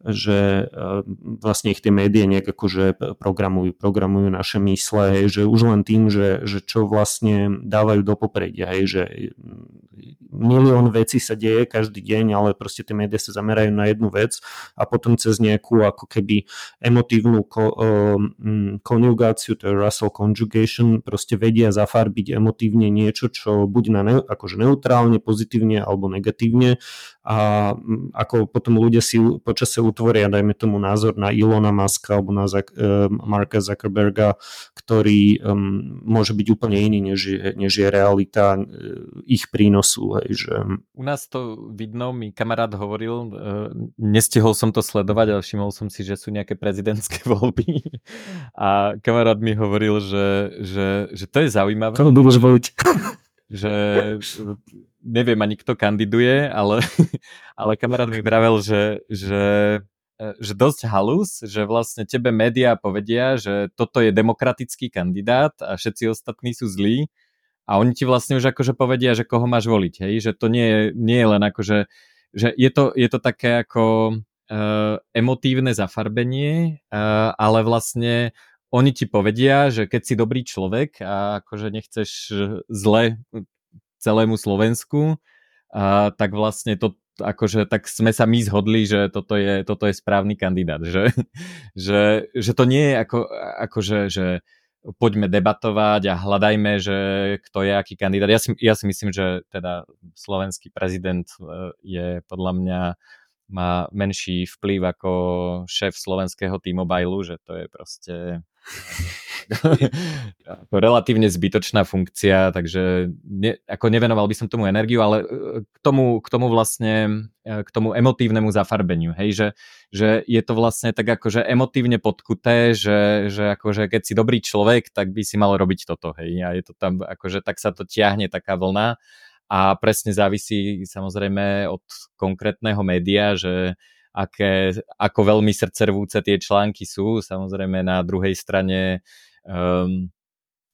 že uh, vlastne ich tie médiá nejak akože programujú, programujú naše mysle, hej, že už len tým, že, že čo vlastne dávajú do popredia, hej, že milión vecí sa deje každý deň, ale proste tie médiá sa zamerajú na jednu vec a potom cez nejakú ako keby emotívnu ko, um, konjugáciu, to je Russell conjugation, proste vedia zafarbiť emotívne niečo, čo buď na ne, akože neutrálne, pozitívne alebo negatívne a ako potom ľudia si počase utvoria, dajme tomu názor na Ilona Muska alebo na Zak- Marka Zuckerberga, ktorý um, môže byť úplne iný, než je, než je realita ich prínosu. Hej, že... U nás to vidno, mi kamarát hovoril, uh, nestihol som to sledovať, ale všimol som si, že sú nejaké prezidentské (laughs) voľby a kamarát mi hovoril, že, že, že to je zaujímavé. To budeš voliť. že neviem ani kto kandiduje, ale, (laughs) ale kamarát mi vravel, že, že, e, že dosť halus, že vlastne tebe médiá povedia, že toto je demokratický kandidát a všetci ostatní sú zlí a oni ti vlastne už akože povedia, že koho máš voliť, hej? že to nie je, nie je len akože, že je to, je to také ako emotívne zafarbenie, uh, ale vlastne oni ti povedia, že keď si dobrý človek a akože nechceš zle celému Slovensku, tak vlastne to akože tak sme sa my zhodli, že toto je, toto je správny kandidát, že, (laughs) že, že to nie je ako, akože, že poďme debatovať a hľadajme, že kto je aký kandidát. Ja si, ja si myslím, že teda slovenský prezident je podľa mňa má menší vplyv ako šéf slovenského T-Mobile, že to je proste (laughs) relatívne zbytočná funkcia, takže ne, ako nevenoval by som tomu energiu, ale e, k tomu, k tomu vlastne, e, k tomu emotívnemu zafarbeniu, hej, že, že je to vlastne tak akože emotívne podkuté, že, že akože keď si dobrý človek, tak by si mal robiť toto, hej, a je to tam akože tak sa to tiahne taká vlna a presne závisí samozrejme od konkrétneho média, že aké, ako veľmi srdcervúce tie články sú. Samozrejme na druhej strane um,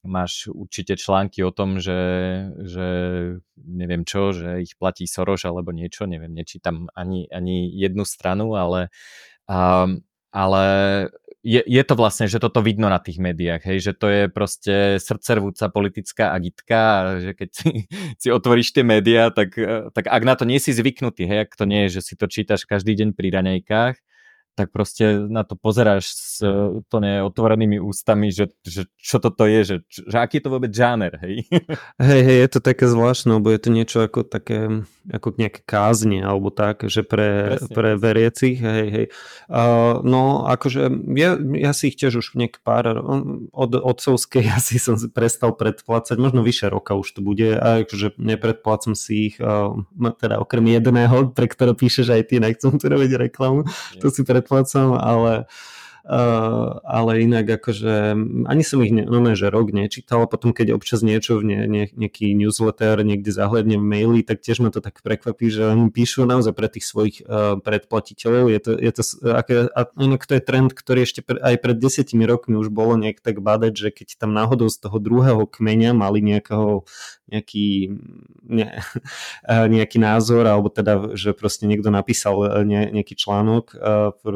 máš určite články o tom, že, že neviem čo, že ich platí Soros alebo niečo, neviem, nečítam ani, ani jednu stranu, ale, um, ale je, je to vlastne, že toto vidno na tých médiách, hej, že to je proste srdcervúca politická agitka a že keď si, (laughs) si otvoríš tie médiá, tak, tak ak na to nie si zvyknutý, hej, ak to nie je, že si to čítaš každý deň pri raňajkách, tak proste na to pozeráš s to otvorenými ústami, že, že čo toto je, že, že aký je to vôbec žáner, hej? (laughs) Hej, hej, je to také zvláštne, lebo je to niečo ako také, ako nejaké kázne, alebo tak, že pre, pre veriacich, hej, hej. Uh, no, akože ja, ja si ich tiež už nejak pár, od otcovskej (laughs) asi som prestal predplácať, možno vyše roka už to bude, a akože nepredplácam si ich, uh, teda okrem jedného, pre ktoré píšeš aj ty, nechcem tu robiť reklamu, to si pred predplácam, ale Uh, ale inak akože ani som ich ne, no že rok nečítal potom keď občas niečo v ne, ne, nejaký newsletter niekde zahľadnem v maili, tak tiež ma to tak prekvapí, že oni píšu naozaj pre tých svojich uh, predplatiteľov. Je to, je to, aké, a inak to je trend, ktorý ešte pre, aj pred desiatimi rokmi už bolo nejak tak badať, že keď tam náhodou z toho druhého kmeňa mali nejakého nejaký, ne, (laughs) nejaký názor, alebo teda, že proste niekto napísal ne, nejaký článok,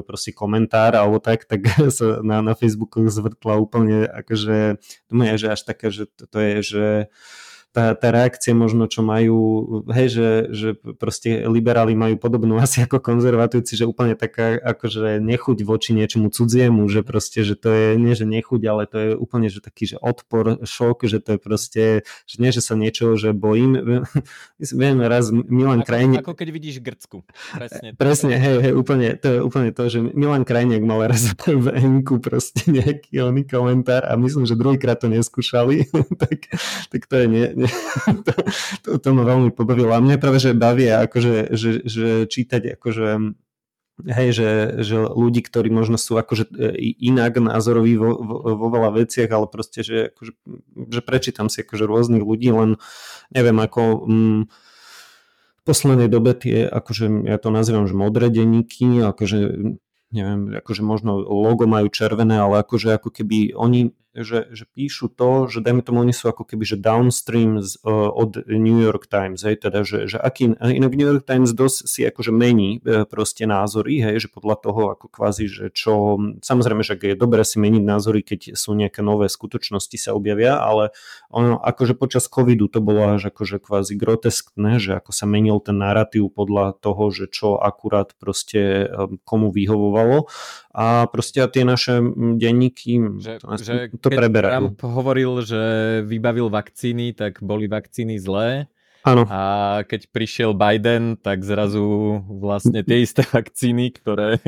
proste komentár alebo tak, tak (laughs) sa na, na Facebooku zvrtla úplne akože, to je, že až také, že to, to je, že tá, tá reakcia možno, čo majú, hej, že, že proste liberáli majú podobnú (laughs) asi ako konzervatívci, že úplne taká akože nechuť voči niečomu cudziemu, že proste, že to je, nie že nechuť, ale to je úplne, že taký, že odpor, šok, že to je proste, že nie, že sa niečo, že bojím. (laughs) Viem, raz Milan ako, Krajniak... Ako keď vidíš Grcku. Presne. Presne, hej, hej, úplne, to je úplne to, že Milan Krajniak mal raz (laughs) v Enku proste nejaký oný komentár a myslím, že druhýkrát to neskúšali, tak, tak to je nie, nie (laughs) to, to, to ma veľmi pobavilo. A mne práve, že baví akože, že, že čítať akože hej, že, že ľudí, ktorí možno sú akože e, inak názoroví vo, vo, vo veľa veciach, ale proste, že, akože, že prečítam si akože rôznych ľudí, len neviem, ako mm, v poslednej dobe tie, akože ja to nazývam, že modré denníky, akože neviem, akože možno logo majú červené, ale akože ako keby oni že, že píšu to, že dajme tomu, oni sú ako keby, že downstream z, uh, od New York Times, hej, teda, že, že aký, inak New York Times dosť si akože mení uh, proste názory, hej, že podľa toho ako kvázi, že čo, samozrejme, že je dobré si meniť názory, keď sú nejaké nové skutočnosti sa objavia, ale ono, akože počas covidu to bolo až akože kvázi groteskné, že ako sa menil ten narratív podľa toho, že čo akurát proste komu vyhovovalo. A proste tie naše denníky že, to, že to preberajú. Trump hovoril, že vybavil vakcíny, tak boli vakcíny zlé Áno. A keď prišiel Biden, tak zrazu vlastne tie isté (laughs) vakcíny, ktoré,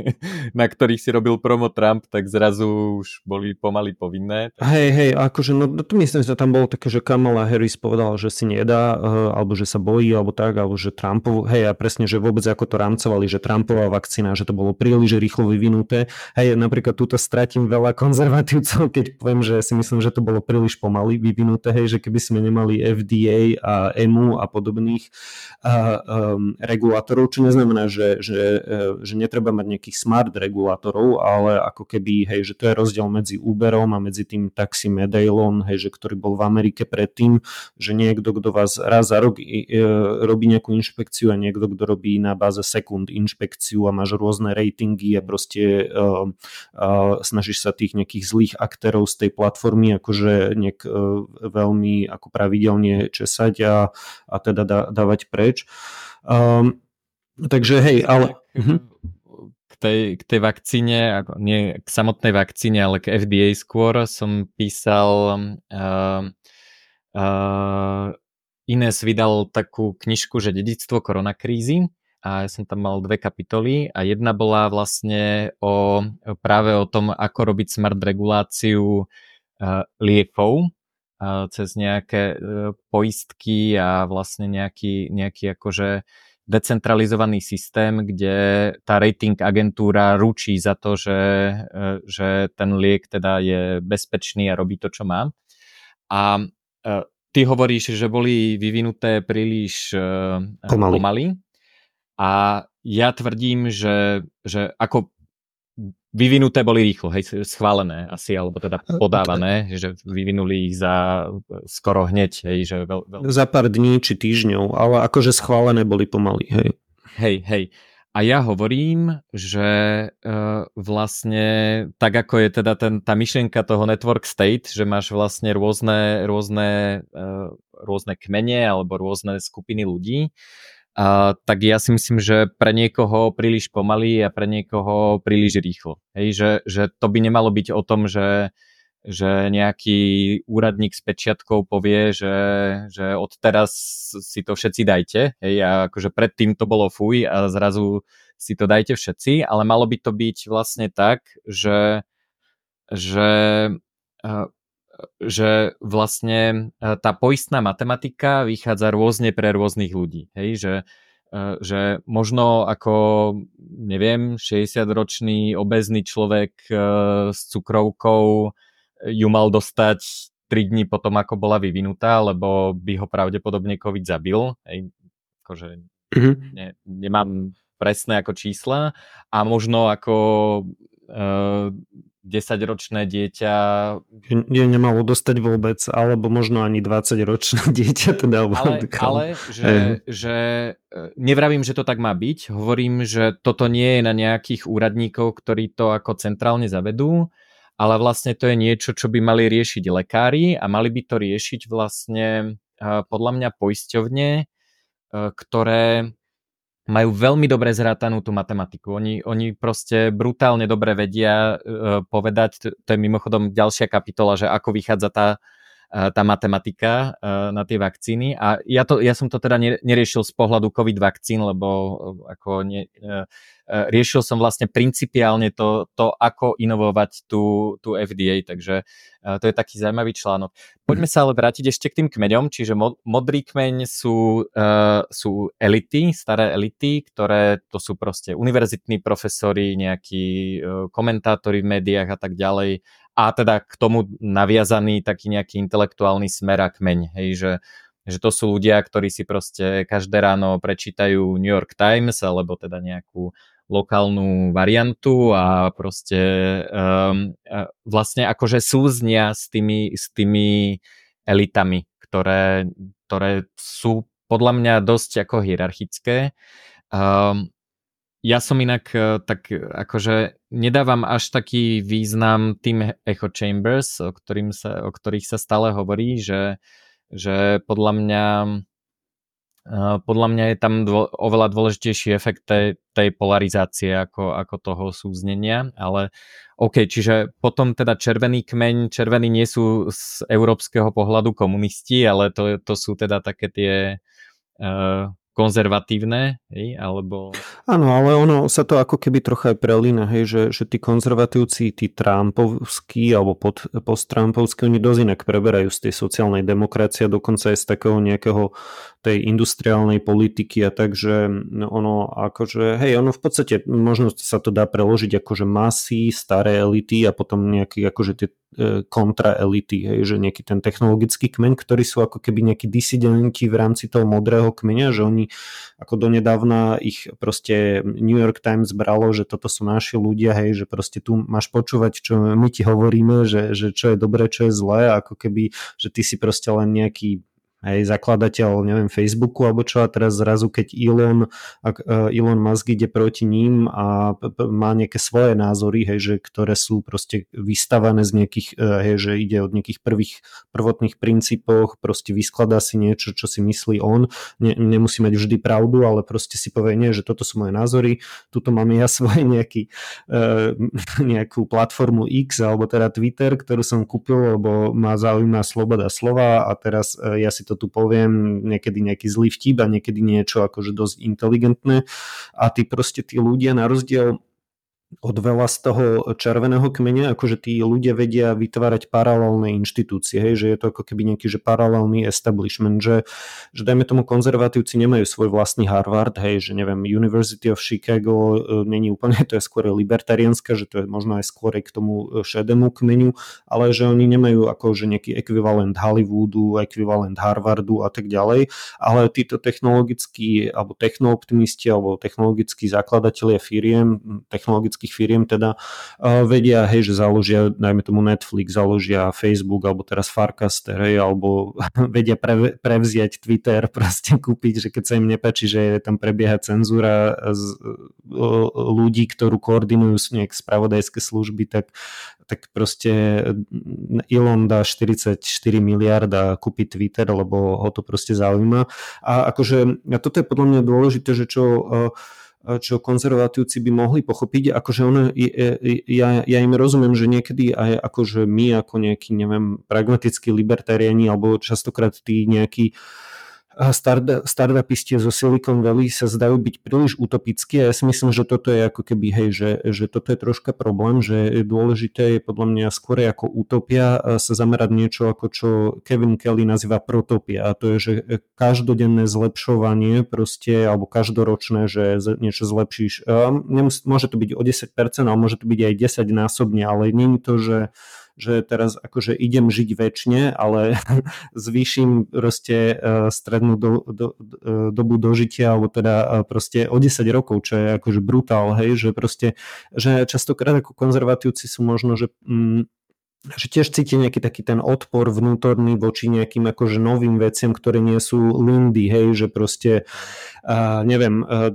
na ktorých si robil promo Trump, tak zrazu už boli pomaly povinné. Hej, hej, akože no, no tu myslím, že tam bolo také, že Kamala Harris povedal, že si nedá, uh, alebo že sa bojí, alebo tak, alebo že Trumpov, hej, a presne, že vôbec ako to rámcovali, že Trumpová vakcína, že to bolo príliš rýchlo vyvinuté. Hej, napríklad túto stratím veľa konzervatívcov, keď poviem, že si myslím, že to bolo príliš pomaly vyvinuté, hej, že keby sme nemali FDA a EMU a podobných um, regulátorov, čo neznamená, že, že, e, že netreba mať nejakých smart regulátorov, ale ako keby, hej, že to je rozdiel medzi Uberom a medzi tým taxi Medailon, hej, že ktorý bol v Amerike predtým, že niekto, kto vás raz za rok e, robí nejakú inšpekciu a niekto, kto robí na báze sekund inšpekciu a máš rôzne ratingy a proste uh, uh, snažíš sa tých nejakých zlých aktérov z tej platformy akože nejak uh, veľmi ako pravidelne česať a, a teda dá, dávať preč. Um, takže hej, ale... Uh-huh. K, tej, k tej vakcíne, nie k samotnej vakcíne, ale k FDA skôr som písal uh, uh, Ines vydal takú knižku, že dedictvo koronakrízy a ja som tam mal dve kapitoly a jedna bola vlastne o, práve o tom, ako robiť smart reguláciu uh, liekov cez nejaké e, poistky a vlastne nejaký, nejaký akože decentralizovaný systém, kde tá rating agentúra ručí za to, že, e, že ten liek teda je bezpečný a robí to, čo má. A e, ty hovoríš, že boli vyvinuté príliš pomaly. pomaly. A ja tvrdím, že, že ako vyvinuté boli rýchlo, hej, schválené asi, alebo teda podávané, že vyvinuli ich za skoro hneď, hej, že veľ, veľ... Za pár dní či týždňov, ale akože schválené boli pomaly, hej. Hej, hej. A ja hovorím, že uh, vlastne tak ako je teda ten, tá myšlienka toho network state, že máš vlastne rôzne, rôzne, uh, rôzne kmene alebo rôzne skupiny ľudí, a, tak ja si myslím, že pre niekoho príliš pomalý a pre niekoho príliš rýchlo. Hej, že, že to by nemalo byť o tom, že, že nejaký úradník s pečiatkou povie, že, že od teraz si to všetci dajte. Hej, a akože predtým to bolo fuj a zrazu si to dajte všetci, ale malo by to byť vlastne tak, že, že že vlastne e, tá poistná matematika vychádza rôzne pre rôznych ľudí. Hej, že, e, že možno ako, neviem, 60-ročný obezný človek e, s cukrovkou ju mal dostať 3 dní potom, ako bola vyvinutá, lebo by ho pravdepodobne COVID zabil. Hej, akože mm-hmm. ne, nemám presné ako čísla a možno ako 10-ročné dieťa... Nie, nemalo dostať vôbec, alebo možno ani 20-ročné (laughs) dieťa. Teda, ale, ale že, že e, nevravím, že to tak má byť, hovorím, že toto nie je na nejakých úradníkov, ktorí to ako centrálne zavedú, ale vlastne to je niečo, čo by mali riešiť lekári a mali by to riešiť vlastne e, podľa mňa poisťovne, e, ktoré majú veľmi dobre zrátanú tú matematiku. Oni, oni proste brutálne dobre vedia uh, povedať, to, je mimochodom ďalšia kapitola, že ako vychádza tá, tá matematika uh, na tie vakcíny. A ja, to, ja som to teda neriešil z pohľadu COVID vakcín, lebo uh, ako Eh, riešil som vlastne principiálne to, to ako inovovať tú, tú FDA, takže eh, to je taký zaujímavý článok. Poďme sa ale vrátiť ešte k tým kmeňom, čiže modrý kmeň sú, sú elity, staré elity, ktoré to sú proste univerzitní profesori, nejakí komentátori v médiách a tak ďalej a teda k tomu naviazaný taký nejaký intelektuálny smer a kmeň, hej, že že to sú ľudia, ktorí si proste každé ráno prečítajú New York Times alebo teda nejakú lokálnu variantu a proste um, vlastne akože súznia s tými, s tými elitami, ktoré, ktoré sú podľa mňa dosť ako hierarchické. Um, ja som inak e, tak akože nedávam až taký význam tým echo chambers, o, ktorým sa, o ktorých sa stále hovorí, že, že podľa mňa podľa mňa je tam dvo, oveľa dôležitejší efekt tej, tej polarizácie ako, ako toho súznenia, ale OK, čiže potom teda červený kmeň, červení nie sú z európskeho pohľadu komunisti, ale to, to sú teda také tie uh, konzervatívne, hej, alebo... Áno, ale ono sa to ako keby trocha aj prelína, hej, že, že tí konzervatívci, tí Trumpovskí alebo pod, post-Trumpovskí, oni dosť inak preberajú z tej sociálnej demokracie, dokonca aj z takého nejakého tej industriálnej politiky a takže ono akože, hej, ono v podstate možno sa to dá preložiť akože masy, staré elity a potom nejaký akože tie kontraelity, hej, že nejaký ten technologický kmeň, ktorí sú ako keby nejakí disidenti v rámci toho modrého kmeňa, že oni ako donedávna ich proste New York Times bralo, že toto sú naši ľudia, hej, že proste tu máš počúvať, čo my ti hovoríme, že, že čo je dobré, čo je zlé, ako keby, že ty si proste len nejaký aj zakladateľ, neviem, Facebooku alebo čo a teraz zrazu, keď Elon, ak, uh, Elon Musk ide proti ním a má nejaké svoje názory, hej, že, ktoré sú proste vystavané z nejakých, uh, hej, že ide od nejakých prvých prvotných princípoch, proste vyskladá si niečo, čo si myslí on, ne, nemusí mať vždy pravdu, ale proste si povie, nie, že toto sú moje názory, tuto mám ja (laughs) svoje nejaký, uh, nejakú platformu X alebo teda Twitter, ktorú som kúpil, lebo ma zaujíma sloboda slova a teraz ja si to tu poviem, niekedy nejaký zlý vtip a niekedy niečo akože dosť inteligentné. A tí proste tí ľudia na rozdiel od veľa z toho červeného kmeňa, akože tí ľudia vedia vytvárať paralelné inštitúcie, hej, že je to ako keby nejaký že paralelný establishment, že, že dajme tomu konzervatívci nemajú svoj vlastný Harvard, hej, že neviem, University of Chicago e, není úplne, (laughs) to je skôr libertariánska, že to je možno aj skôr k tomu e, šedému kmeňu, ale že oni nemajú ako že nejaký ekvivalent Hollywoodu, ekvivalent Harvardu a tak ďalej, ale títo technologickí alebo technooptimisti alebo technologickí zakladatelia firiem, technologickí amerických firiem teda vedia, hej, že založia, najmä tomu Netflix, založia Facebook alebo teraz Farcaster, hej, alebo (laughs) vedia pre, prevziať Twitter, (laughs) proste kúpiť, že keď sa im nepáči, že tam prebieha cenzúra z ľudí, ktorú koordinujú nejak spravodajské služby, tak tak proste Elon dá 44 miliard a kúpi Twitter, lebo ho to proste zaujíma. A akože, a toto je podľa mňa dôležité, že čo uh, čo konzervatívci by mohli pochopiť, akože ono, ja, ja im rozumiem, že niekedy aj akože my ako nejakí, neviem, pragmatickí libertariani alebo častokrát tí nejakí uh, startupisti zo Silicon Valley sa zdajú byť príliš utopickí a ja si myslím, že toto je ako keby, hej, že, že toto je troška problém, že dôležité je podľa mňa skôr ako utopia sa zamerať niečo ako čo Kevin Kelly nazýva protopia a to je, že každodenné zlepšovanie proste, alebo každoročné, že niečo zlepšíš. Nemus- môže to byť o 10%, ale môže to byť aj 10 násobne, ale není to, že že teraz akože idem žiť väčšine, ale (laughs) zvýšim proste e, strednú do, do, e, dobu dožitia, alebo teda e, proste o 10 rokov, čo je akože brutál, hej, že proste, že častokrát ako konzervatívci sú možno, že mm, že tiež cíti nejaký taký ten odpor vnútorný voči nejakým akože novým veciam, ktoré nie sú lindy, hej, že proste, uh, neviem, uh,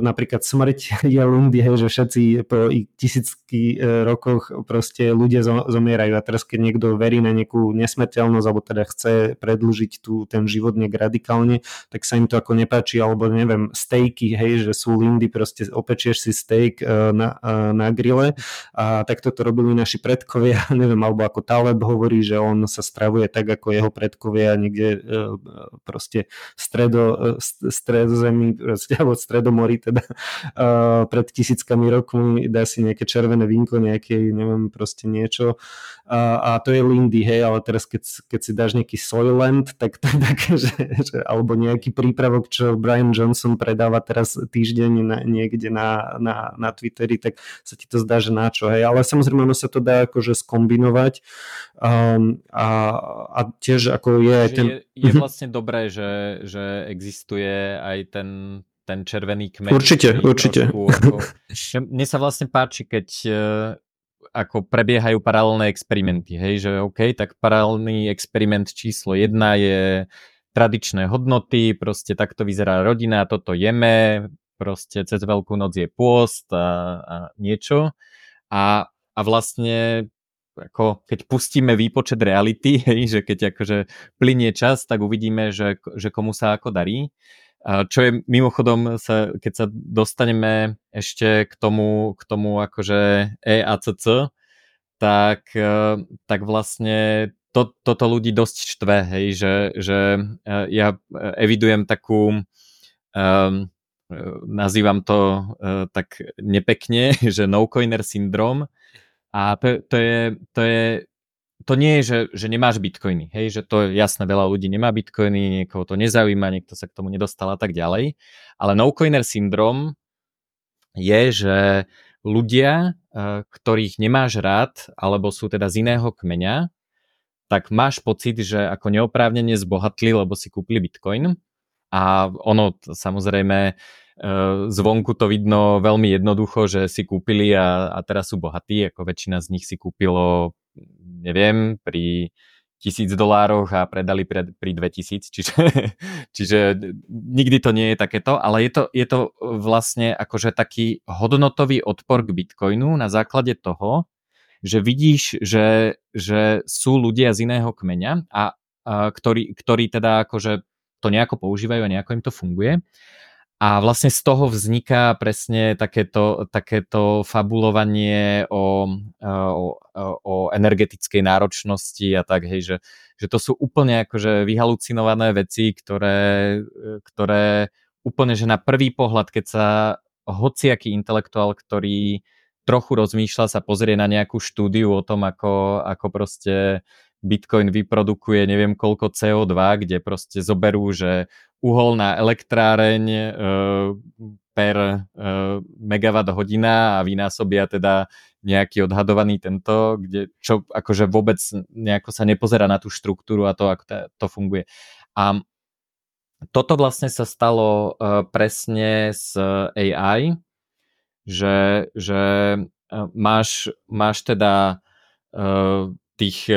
napríklad smrť (laughs) je lundy, hej, že všetci po tisícky e, rokoch proste ľudia zomierajú. A teraz keď niekto verí na nejakú nesmrteľnosť alebo teda chce predlžiť tu ten život nejak radikálne, tak sa im to ako nepáči alebo neviem, stejky, hej, že sú lindy, proste opečieš si steak e, na, e, na grille. A takto to robili naši predkovia, (laughs) neviem, alebo ako Taleb hovorí, že on sa stravuje tak ako jeho predkovia niekde proste stredo, stredozemí, proste, alebo Stredomorí teda uh, pred tisíckami rokmi, dá si nejaké červené vínko, nejaké, neviem, proste niečo. Uh, a to je Lindy, hej, ale teraz keď, keď si dáš nejaký Soylent, tak to je také, (laughs) že, že, alebo nejaký prípravok, čo Brian Johnson predáva teraz týždeň na, niekde na, na, na Twitteri, tak sa ti to zdá, že na čo, hej, ale samozrejme ono sa to dá akože skombinovať um, a, a tiež ako je ten... Je, je vlastne dobré, že, že existuje aj ten ten červený kmeň. Určite, určite. Ako, (laughs) mne sa vlastne páči, keď ako prebiehajú paralelné experimenty, hej, že OK, tak paralelný experiment číslo jedna je tradičné hodnoty, proste takto vyzerá rodina, toto jeme, proste cez veľkú noc je pôst a, a niečo. A, a vlastne ako keď pustíme výpočet reality, (laughs) hej, že keď akože plinie čas, tak uvidíme, že, že komu sa ako darí. Čo je mimochodom, sa, keď sa dostaneme ešte k tomu, k tomu akože E a CC, tak, e, tak vlastne to, toto ľudí dosť štve, hej, že, že e, ja evidujem takú, um, nazývam to uh, tak nepekne, (laughs) že no-coiner syndrom. A to, to, je, to je to nie je, že, že nemáš bitcoiny, hej, že to je jasné, veľa ľudí nemá bitcoiny, niekoho to nezaujíma, niekto sa k tomu nedostal a tak ďalej, ale no-coiner syndrom je, že ľudia, eh, ktorých nemáš rád, alebo sú teda z iného kmeňa, tak máš pocit, že ako neoprávnene zbohatli, lebo si kúpili bitcoin. A ono samozrejme eh, zvonku to vidno veľmi jednoducho, že si kúpili a, a teraz sú bohatí, ako väčšina z nich si kúpilo neviem, pri tisíc dolároch a predali pri, pri 2000, čiže, (laughs) čiže nikdy to nie je takéto, ale je to, je to vlastne akože taký hodnotový odpor k Bitcoinu na základe toho, že vidíš, že, že sú ľudia z iného kmeňa a, a ktorí, ktorí teda akože to nejako používajú a nejako im to funguje a vlastne z toho vzniká presne takéto, takéto fabulovanie o, o, o energetickej náročnosti a tak, hej, že, že to sú úplne akože vyhalucinované veci, ktoré, ktoré úplne, že na prvý pohľad, keď sa hociaký intelektuál, ktorý trochu rozmýšľa, sa pozrie na nejakú štúdiu o tom, ako, ako proste Bitcoin vyprodukuje neviem koľko CO2, kde proste zoberú, že uholná elektráreň e, per e, megawatt hodina a vynásobia teda nejaký odhadovaný tento, kde, čo akože vôbec nejako sa nepozerá na tú štruktúru a to, ako to, funguje. A toto vlastne sa stalo e, presne s AI, že, že máš, máš teda tých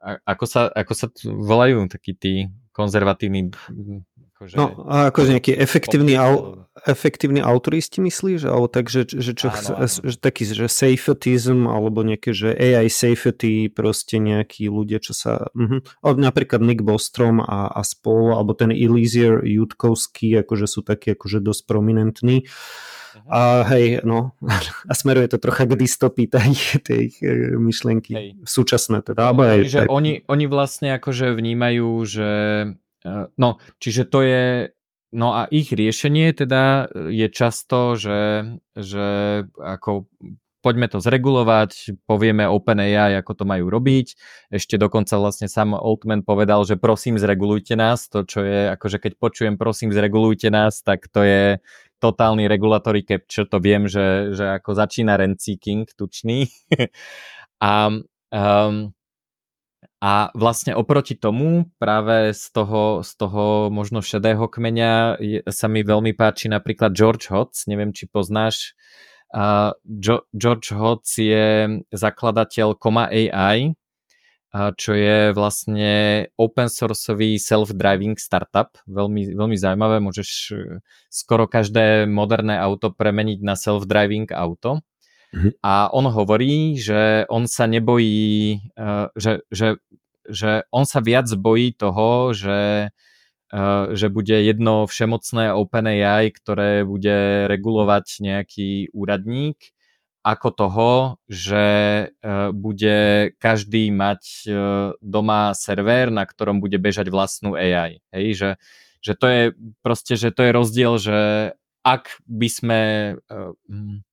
ako sa, ako sa volajú takí tí konzervatívni akože... No, a akože nejaký efektívny, au, efektívny autoristi myslíš? Alebo tak, že, že čo áno, áno. Že, taký, že safetyism, alebo nejaké, že AI safety, proste nejakí ľudia, čo sa... Uh-huh. Napríklad Nick Bostrom a, a spol, alebo ten Eliezer Jutkovský, akože sú takí akože dosť prominentní. A hej, no, a smeruje to trocha k dystopii tej, tej e, myšlienky hej. súčasné teda. No, aj, čiže aj... Oni, oni vlastne akože vnímajú, že e, no, čiže to je No a ich riešenie teda je často, že, že ako poďme to zregulovať, povieme OpenAI, ako to majú robiť. Ešte dokonca vlastne sám Altman povedal, že prosím zregulujte nás, to čo je, akože keď počujem prosím zregulujte nás, tak to je totálny regulatory capture, to viem, že, že ako začína rent seeking tučný. (laughs) a, um, a vlastne oproti tomu práve z toho, z toho možno šedého kmeňa je, sa mi veľmi páči napríklad George Hotz, neviem či poznáš. Uh, jo, George Hotz je zakladateľ Koma AI, čo je vlastne open sourceový self-driving startup. Veľmi, veľmi zaujímavé, môžeš e, skoro každé moderné auto premeniť na self-driving auto. Mm-hmm. A on hovorí, že on sa nebojí, e, že, že, že on sa viac bojí toho, že, e, že bude jedno všemocné OpenAI, ktoré bude regulovať nejaký úradník, ako toho, že e, bude každý mať e, doma server, na ktorom bude bežať vlastnú AI. Hej, že, že to je proste, že to je rozdiel, že ak by sme e, hm,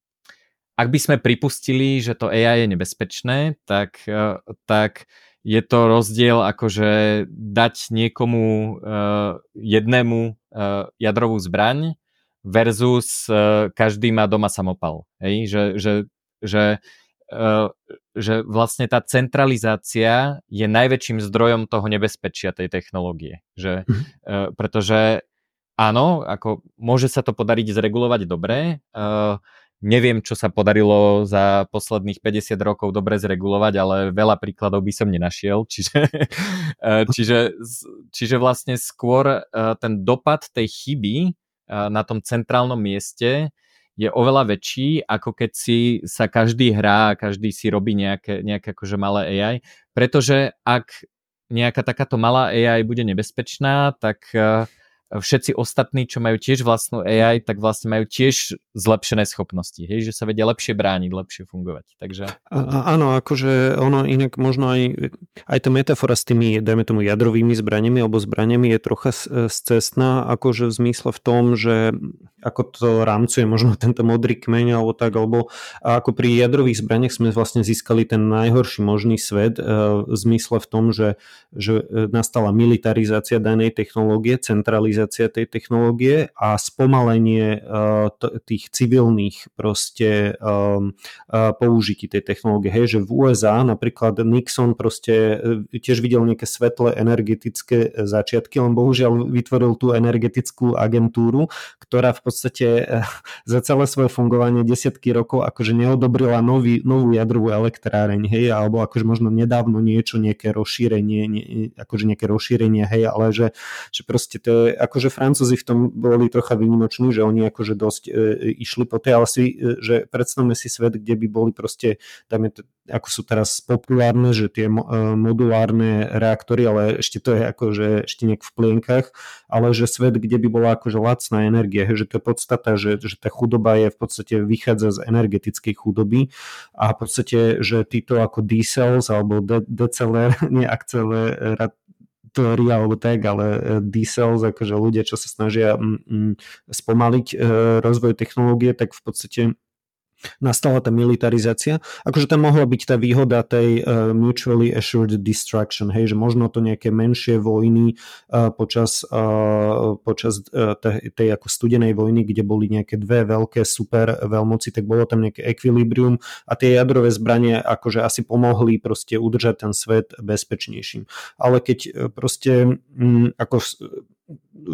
ak by sme pripustili, že to AI je nebezpečné, tak, tak je to rozdiel akože dať niekomu jednému jadrovú zbraň versus uh, každý má doma samopal. Hej? Že, že, že, uh, že vlastne tá centralizácia je najväčším zdrojom toho nebezpečia tej technológie. Že, uh, pretože áno, ako môže sa to podariť zregulovať dobre. Uh, neviem, čo sa podarilo za posledných 50 rokov dobre zregulovať, ale veľa príkladov by som nenašiel. Čiže, čiže, čiže vlastne skôr ten dopad tej chyby na tom centrálnom mieste je oveľa väčší, ako keď si sa každý hrá a každý si robí nejaké, nejaké akože malé AI. Pretože ak nejaká takáto malá AI bude nebezpečná, tak všetci ostatní, čo majú tiež vlastnú AI, tak vlastne majú tiež zlepšené schopnosti, hej, že sa vedia lepšie brániť, lepšie fungovať. Takže... A, áno, akože ono inak možno aj, aj tá metafora s tými, dajme tomu, jadrovými zbraniami alebo zbraniami je trocha scestná, akože v zmysle v tom, že ako to rámcuje možno (laughs) tento modrý kmeň alebo tak, alebo ako pri jadrových zbraniach sme vlastne získali ten najhorší možný svet e, v zmysle v tom, že, že nastala militarizácia danej technológie, centralizácia digitalizácia tej technológie a spomalenie uh, tých civilných proste um, uh, použití tej technológie. Hej, že v USA napríklad Nixon proste uh, tiež videl nejaké svetlé energetické začiatky, len bohužiaľ vytvoril tú energetickú agentúru, ktorá v podstate (laughs) za celé svoje fungovanie desiatky rokov akože neodobrila nový, novú jadrovú elektráreň, hej, alebo akože možno nedávno niečo, nejaké rozšírenie, nie, akože nejaké rozšírenie, hej, ale že, že proste to je akože Francúzi v tom boli trocha výnimoční, že oni akože dosť e, išli po tej, ale si, e, že predstavme si svet, kde by boli proste, dajme to, ako sú teraz populárne, že tie e, modulárne reaktory, ale ešte to je akože ešte nejak v plienkach, ale že svet, kde by bola akože lacná energia, že to je podstata, že, že tá chudoba je v podstate vychádza z energetickej chudoby a v podstate, že títo ako D-cells alebo deceler, (laughs) nie akcelerat, teória alebo tak, ale e, diesels, akože ľudia, čo sa snažia mm, mm, spomaliť e, rozvoj technológie, tak v podstate nastala tá militarizácia. Akože tam mohla byť tá výhoda tej uh, mutually assured destruction, hej, že možno to nejaké menšie vojny uh, počas, uh, počas uh, tej, tej ako studenej vojny, kde boli nejaké dve veľké super veľmoci, tak bolo tam nejaké ekvilibrium a tie jadrové zbranie akože asi pomohli proste udržať ten svet bezpečnejším. Ale keď proste um, ako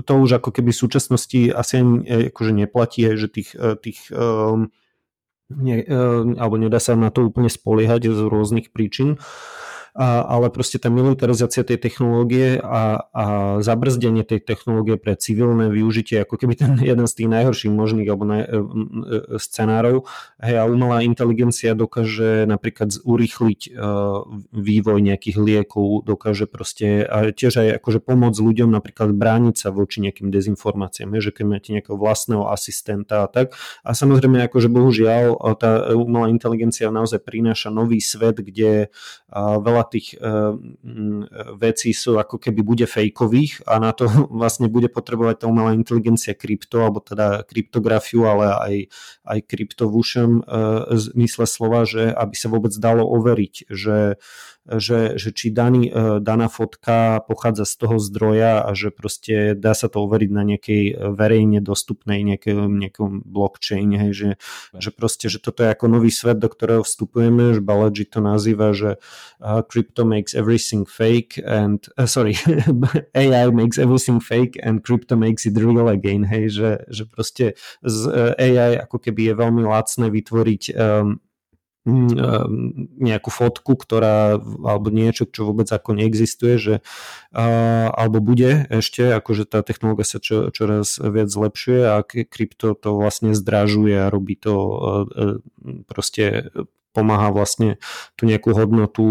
to už ako keby v súčasnosti asi ani akože neplatí, že tých, tých um, nie, e, alebo nedá sa na to úplne spoliehať z rôznych príčin a, ale proste tá militarizácia tej technológie a, a zabrzdenie tej technológie pre civilné využitie, ako keby ten (laughs) jeden z tých najhorších možných alebo naj, e, e, scenárov. Hej, a umelá inteligencia dokáže napríklad urýchliť uh, vývoj nejakých liekov, dokáže proste a tiež aj akože pomôcť ľuďom napríklad brániť sa voči nejakým dezinformáciám, že keď máte nejakého vlastného asistenta a tak. A samozrejme, akože bohužiaľ tá umelá inteligencia naozaj prináša nový svet, kde uh, tých uh, vecí sú ako keby bude fejkových a na to (laughs) vlastne bude potrebovať tá umelá inteligencia krypto, alebo teda kryptografiu, ale aj, aj krypto v uh, zmysle slova, že aby sa vôbec dalo overiť, že že, že či daný, e, daná fotka pochádza z toho zdroja a že proste dá sa to overiť na nejakej e, verejne dostupnej nejakej, nejakom blockchain, hej, že, že proste, že toto je ako nový svet, do ktorého vstupujeme, že Balaji to nazýva, že uh, crypto makes everything fake and, uh, sorry, (laughs) AI makes everything fake and crypto makes it real again, hej, že, že proste z AI ako keby je veľmi lacné vytvoriť um, nejakú fotku, ktorá, alebo niečo, čo vôbec ako neexistuje, že, alebo bude ešte, akože tá technológia sa čo, čoraz viac zlepšuje a krypto to vlastne zdražuje a robí to proste pomáha vlastne tú nejakú hodnotu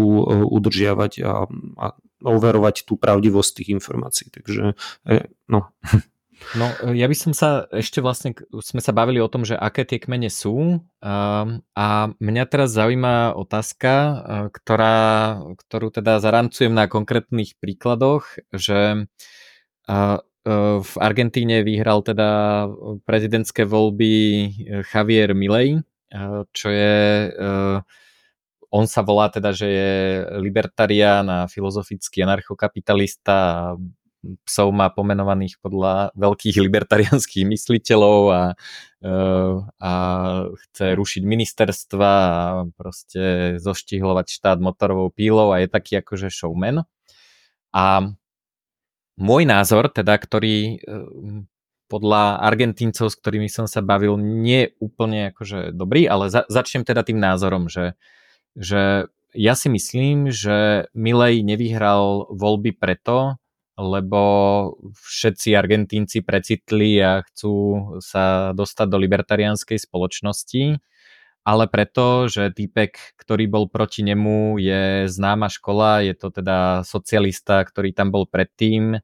udržiavať a, a overovať tú pravdivosť tých informácií. Takže e, no. (laughs) No, e, ja by som sa ešte vlastne, sme sa bavili o tom, že aké tie kmene sú a mňa teraz zaujíma otázka, e, ktorá, ktorú teda zaramcujem na konkrétnych príkladoch, že e, v Argentíne vyhral teda prezidentské voľby Javier Milei, čo je on sa volá teda, že je libertarián a filozofický anarchokapitalista a psov má pomenovaných podľa veľkých libertarianských mysliteľov a, eh, a chce rušiť ministerstva a proste zoštihlovať štát motorovou pílou a je taký akože showman. A môj názor, teda, ktorý v podľa Argentíncov, s ktorými som sa bavil, nie úplne akože dobrý, ale za, začnem teda tým názorom, že, že ja si myslím, že Milej nevyhral voľby preto, lebo všetci Argentínci precitli a chcú sa dostať do libertariánskej spoločnosti, ale preto, že týpek, ktorý bol proti nemu, je známa škola, je to teda socialista, ktorý tam bol predtým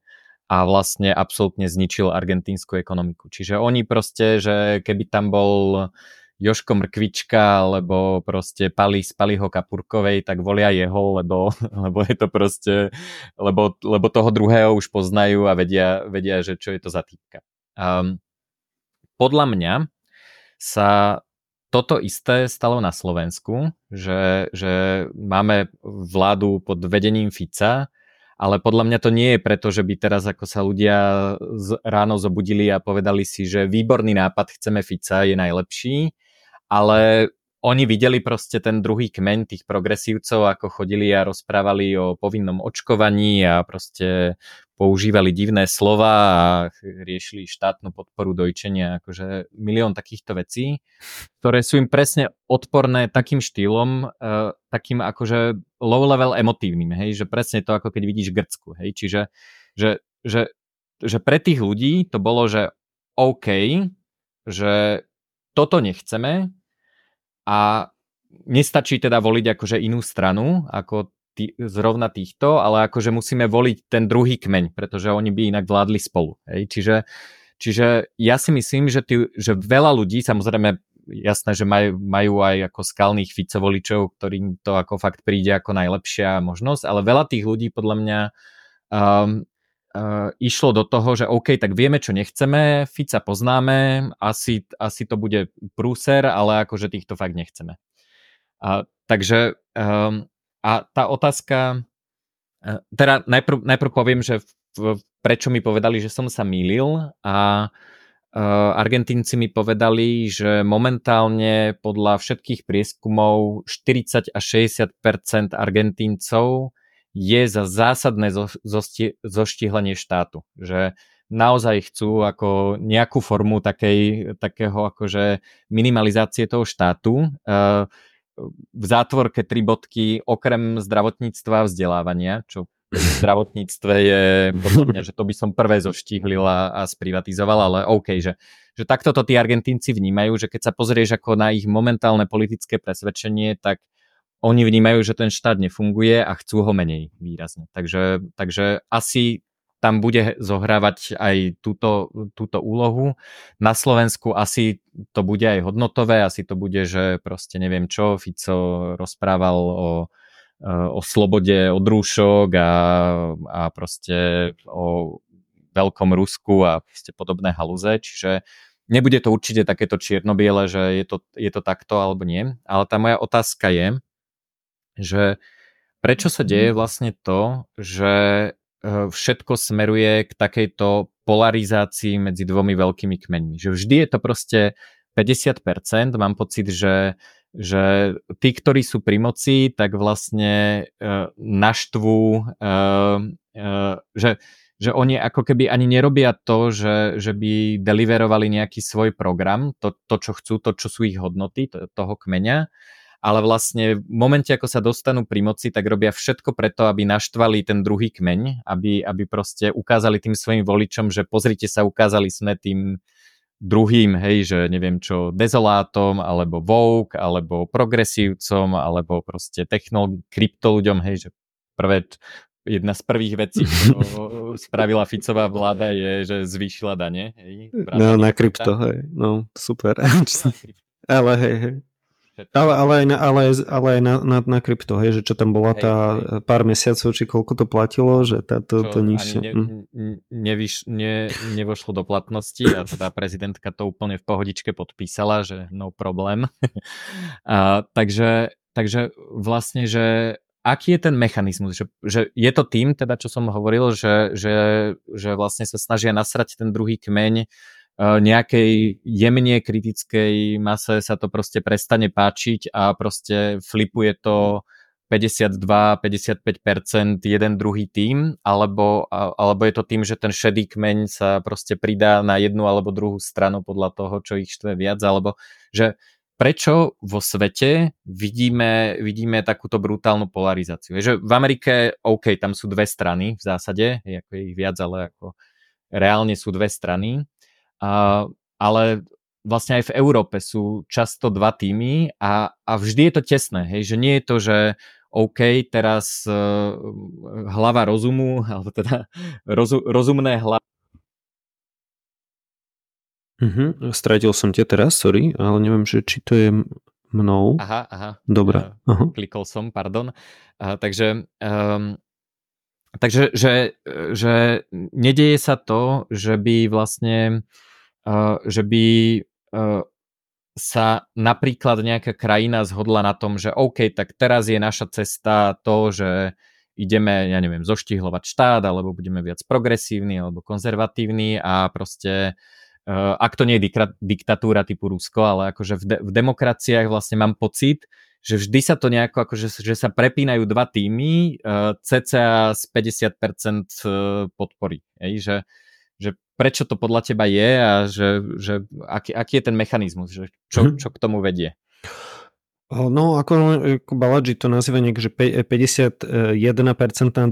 a vlastne absolútne zničil argentínsku ekonomiku. Čiže oni proste, že keby tam bol Joško Mrkvička alebo proste Pali z Paliho Kapurkovej, tak volia jeho, lebo, (laughs) lebo je to proste, lebo, lebo toho druhého už poznajú a vedia, vedia že čo je to za týpka. Um, podľa mňa sa toto isté stalo na Slovensku, že, že máme vládu pod vedením Fica, ale podľa mňa to nie je preto, že by teraz ako sa ľudia ráno zobudili a povedali si, že výborný nápad, chceme Fica, je najlepší, ale oni videli proste ten druhý kmeň tých progresívcov, ako chodili a rozprávali o povinnom očkovaní a proste používali divné slova a riešili štátnu podporu dojčenia, akože milión takýchto vecí, ktoré sú im presne odporné takým štýlom, uh, takým akože low level emotívnym, hej, že presne to ako keď vidíš Grcku, hej, čiže že, že, že pre tých ľudí to bolo, že OK, že toto nechceme, a nestačí teda voliť akože inú stranu ako tý, zrovna týchto, ale akože musíme voliť ten druhý kmeň, pretože oni by inak vládli spolu. Hej? Čiže, čiže ja si myslím, že, tí, že veľa ľudí, samozrejme jasné, že maj, majú aj ako skalných Ficovoličov, ktorým to ako fakt príde ako najlepšia možnosť, ale veľa tých ľudí podľa mňa um, uh, išlo do toho, že OK, tak vieme, čo nechceme, Fica poznáme, asi, asi to bude prúser, ale akože týchto fakt nechceme. Uh, takže um, a tá otázka, uh, teda najprv, najprv poviem, že v, v, prečo mi povedali, že som sa mýlil a uh, Argentínci mi povedali, že momentálne podľa všetkých prieskumov 40 až 60% Argentíncov je za zásadné zoštihlenie štátu. Že naozaj chcú ako nejakú formu takej, takého akože minimalizácie toho štátu. Eh, v zátvorke tri bodky okrem zdravotníctva a vzdelávania, čo v zdravotníctve je mňa, že to by som prvé zoštihlil a, a ale OK, že, že takto to tí Argentínci vnímajú, že keď sa pozrieš ako na ich momentálne politické presvedčenie, tak oni vnímajú, že ten štát nefunguje a chcú ho menej výrazne. Takže, takže asi tam bude zohrávať aj túto, túto úlohu. Na Slovensku asi to bude aj hodnotové, asi to bude, že proste neviem čo, Fico rozprával o, o slobode od rúšok a, a proste o veľkom Rusku a proste podobné haluze, čiže nebude to určite takéto čierno-biele, že je to, je to takto alebo nie, ale tá moja otázka je, že prečo sa deje mhm. vlastne to, že e, všetko smeruje k takejto polarizácii medzi dvomi veľkými kmeňmi. Že vždy je to proste 50%, mám pocit, že, že tí, ktorí sú pri moci, tak vlastne uh, naštvú, uh, uh, že, že oni ako keby ani nerobia to, že, že by deliverovali nejaký svoj program, to, to čo chcú, to, čo sú ich hodnoty to, toho kmeňa, ale vlastne v momente, ako sa dostanú pri moci, tak robia všetko preto, aby naštvali ten druhý kmeň, aby, aby proste ukázali tým svojim voličom, že pozrite sa, ukázali sme tým druhým, hej, že neviem čo, dezolátom, alebo woke, alebo progresívcom, alebo proste technol, krypto ľuďom, hej, že prvé, jedna z prvých vecí, (laughs) čo spravila Ficová vláda je, že zvýšila dane. Hej, no, na krypto, hej, no, super. (laughs) Ale hej, hej. Ale, ale aj, na, ale, ale aj na, na, na krypto, hej, že čo tam bola hej, tá hej. pár mesiacov, či koľko to platilo, že tá, to, to nižšie. Ne, hm. nevyš, ne, nevošlo do platnosti a teda prezidentka to úplne v pohodičke podpísala, že no problém. (laughs) a, takže, takže vlastne, že aký je ten mechanizmus, že, že je to tým, teda čo som hovoril, že, že, že vlastne sa snažia nasrať ten druhý kmeň nejakej jemne kritickej mase sa to proste prestane páčiť a proste flipuje to 52-55% jeden druhý tým, alebo, alebo je to tým, že ten šedý kmeň sa proste pridá na jednu alebo druhú stranu podľa toho, čo ich štve viac, alebo že prečo vo svete vidíme, vidíme takúto brutálnu polarizáciu. Je, že v Amerike, OK, tam sú dve strany v zásade, je ako ich viac, ale ako reálne sú dve strany, a, ale vlastne aj v Európe sú často dva týmy a, a vždy je to tesné, hej, že nie je to, že OK, teraz uh, hlava rozumu, (laughs) alebo teda rozu, rozumné hlavy. Uh-huh. Stratil som ťa teraz, sorry, ale neviem, že či to je mnou. Aha, aha. Dobre. Uh. Klikol som, pardon. Uh, takže um, takže že, že nedieje sa to, že by vlastne uh, že by sa napríklad nejaká krajina zhodla na tom, že OK, tak teraz je naša cesta to, že ideme, ja neviem, zoštihlovať štát, alebo budeme viac progresívni, alebo konzervatívni a proste ak to nie je diktatúra typu Rusko, ale akože v, de- v demokraciách vlastne mám pocit, že vždy sa to nejako, akože, že sa prepínajú dva týmy, uh, cca z 50% podpory. Ej, že, že prečo to podľa teba je a že, že aký, aký je ten mechanizmus, že čo, mhm. čo k tomu vedie? No, ako, ako Baladži to nazýva nejak, že 51%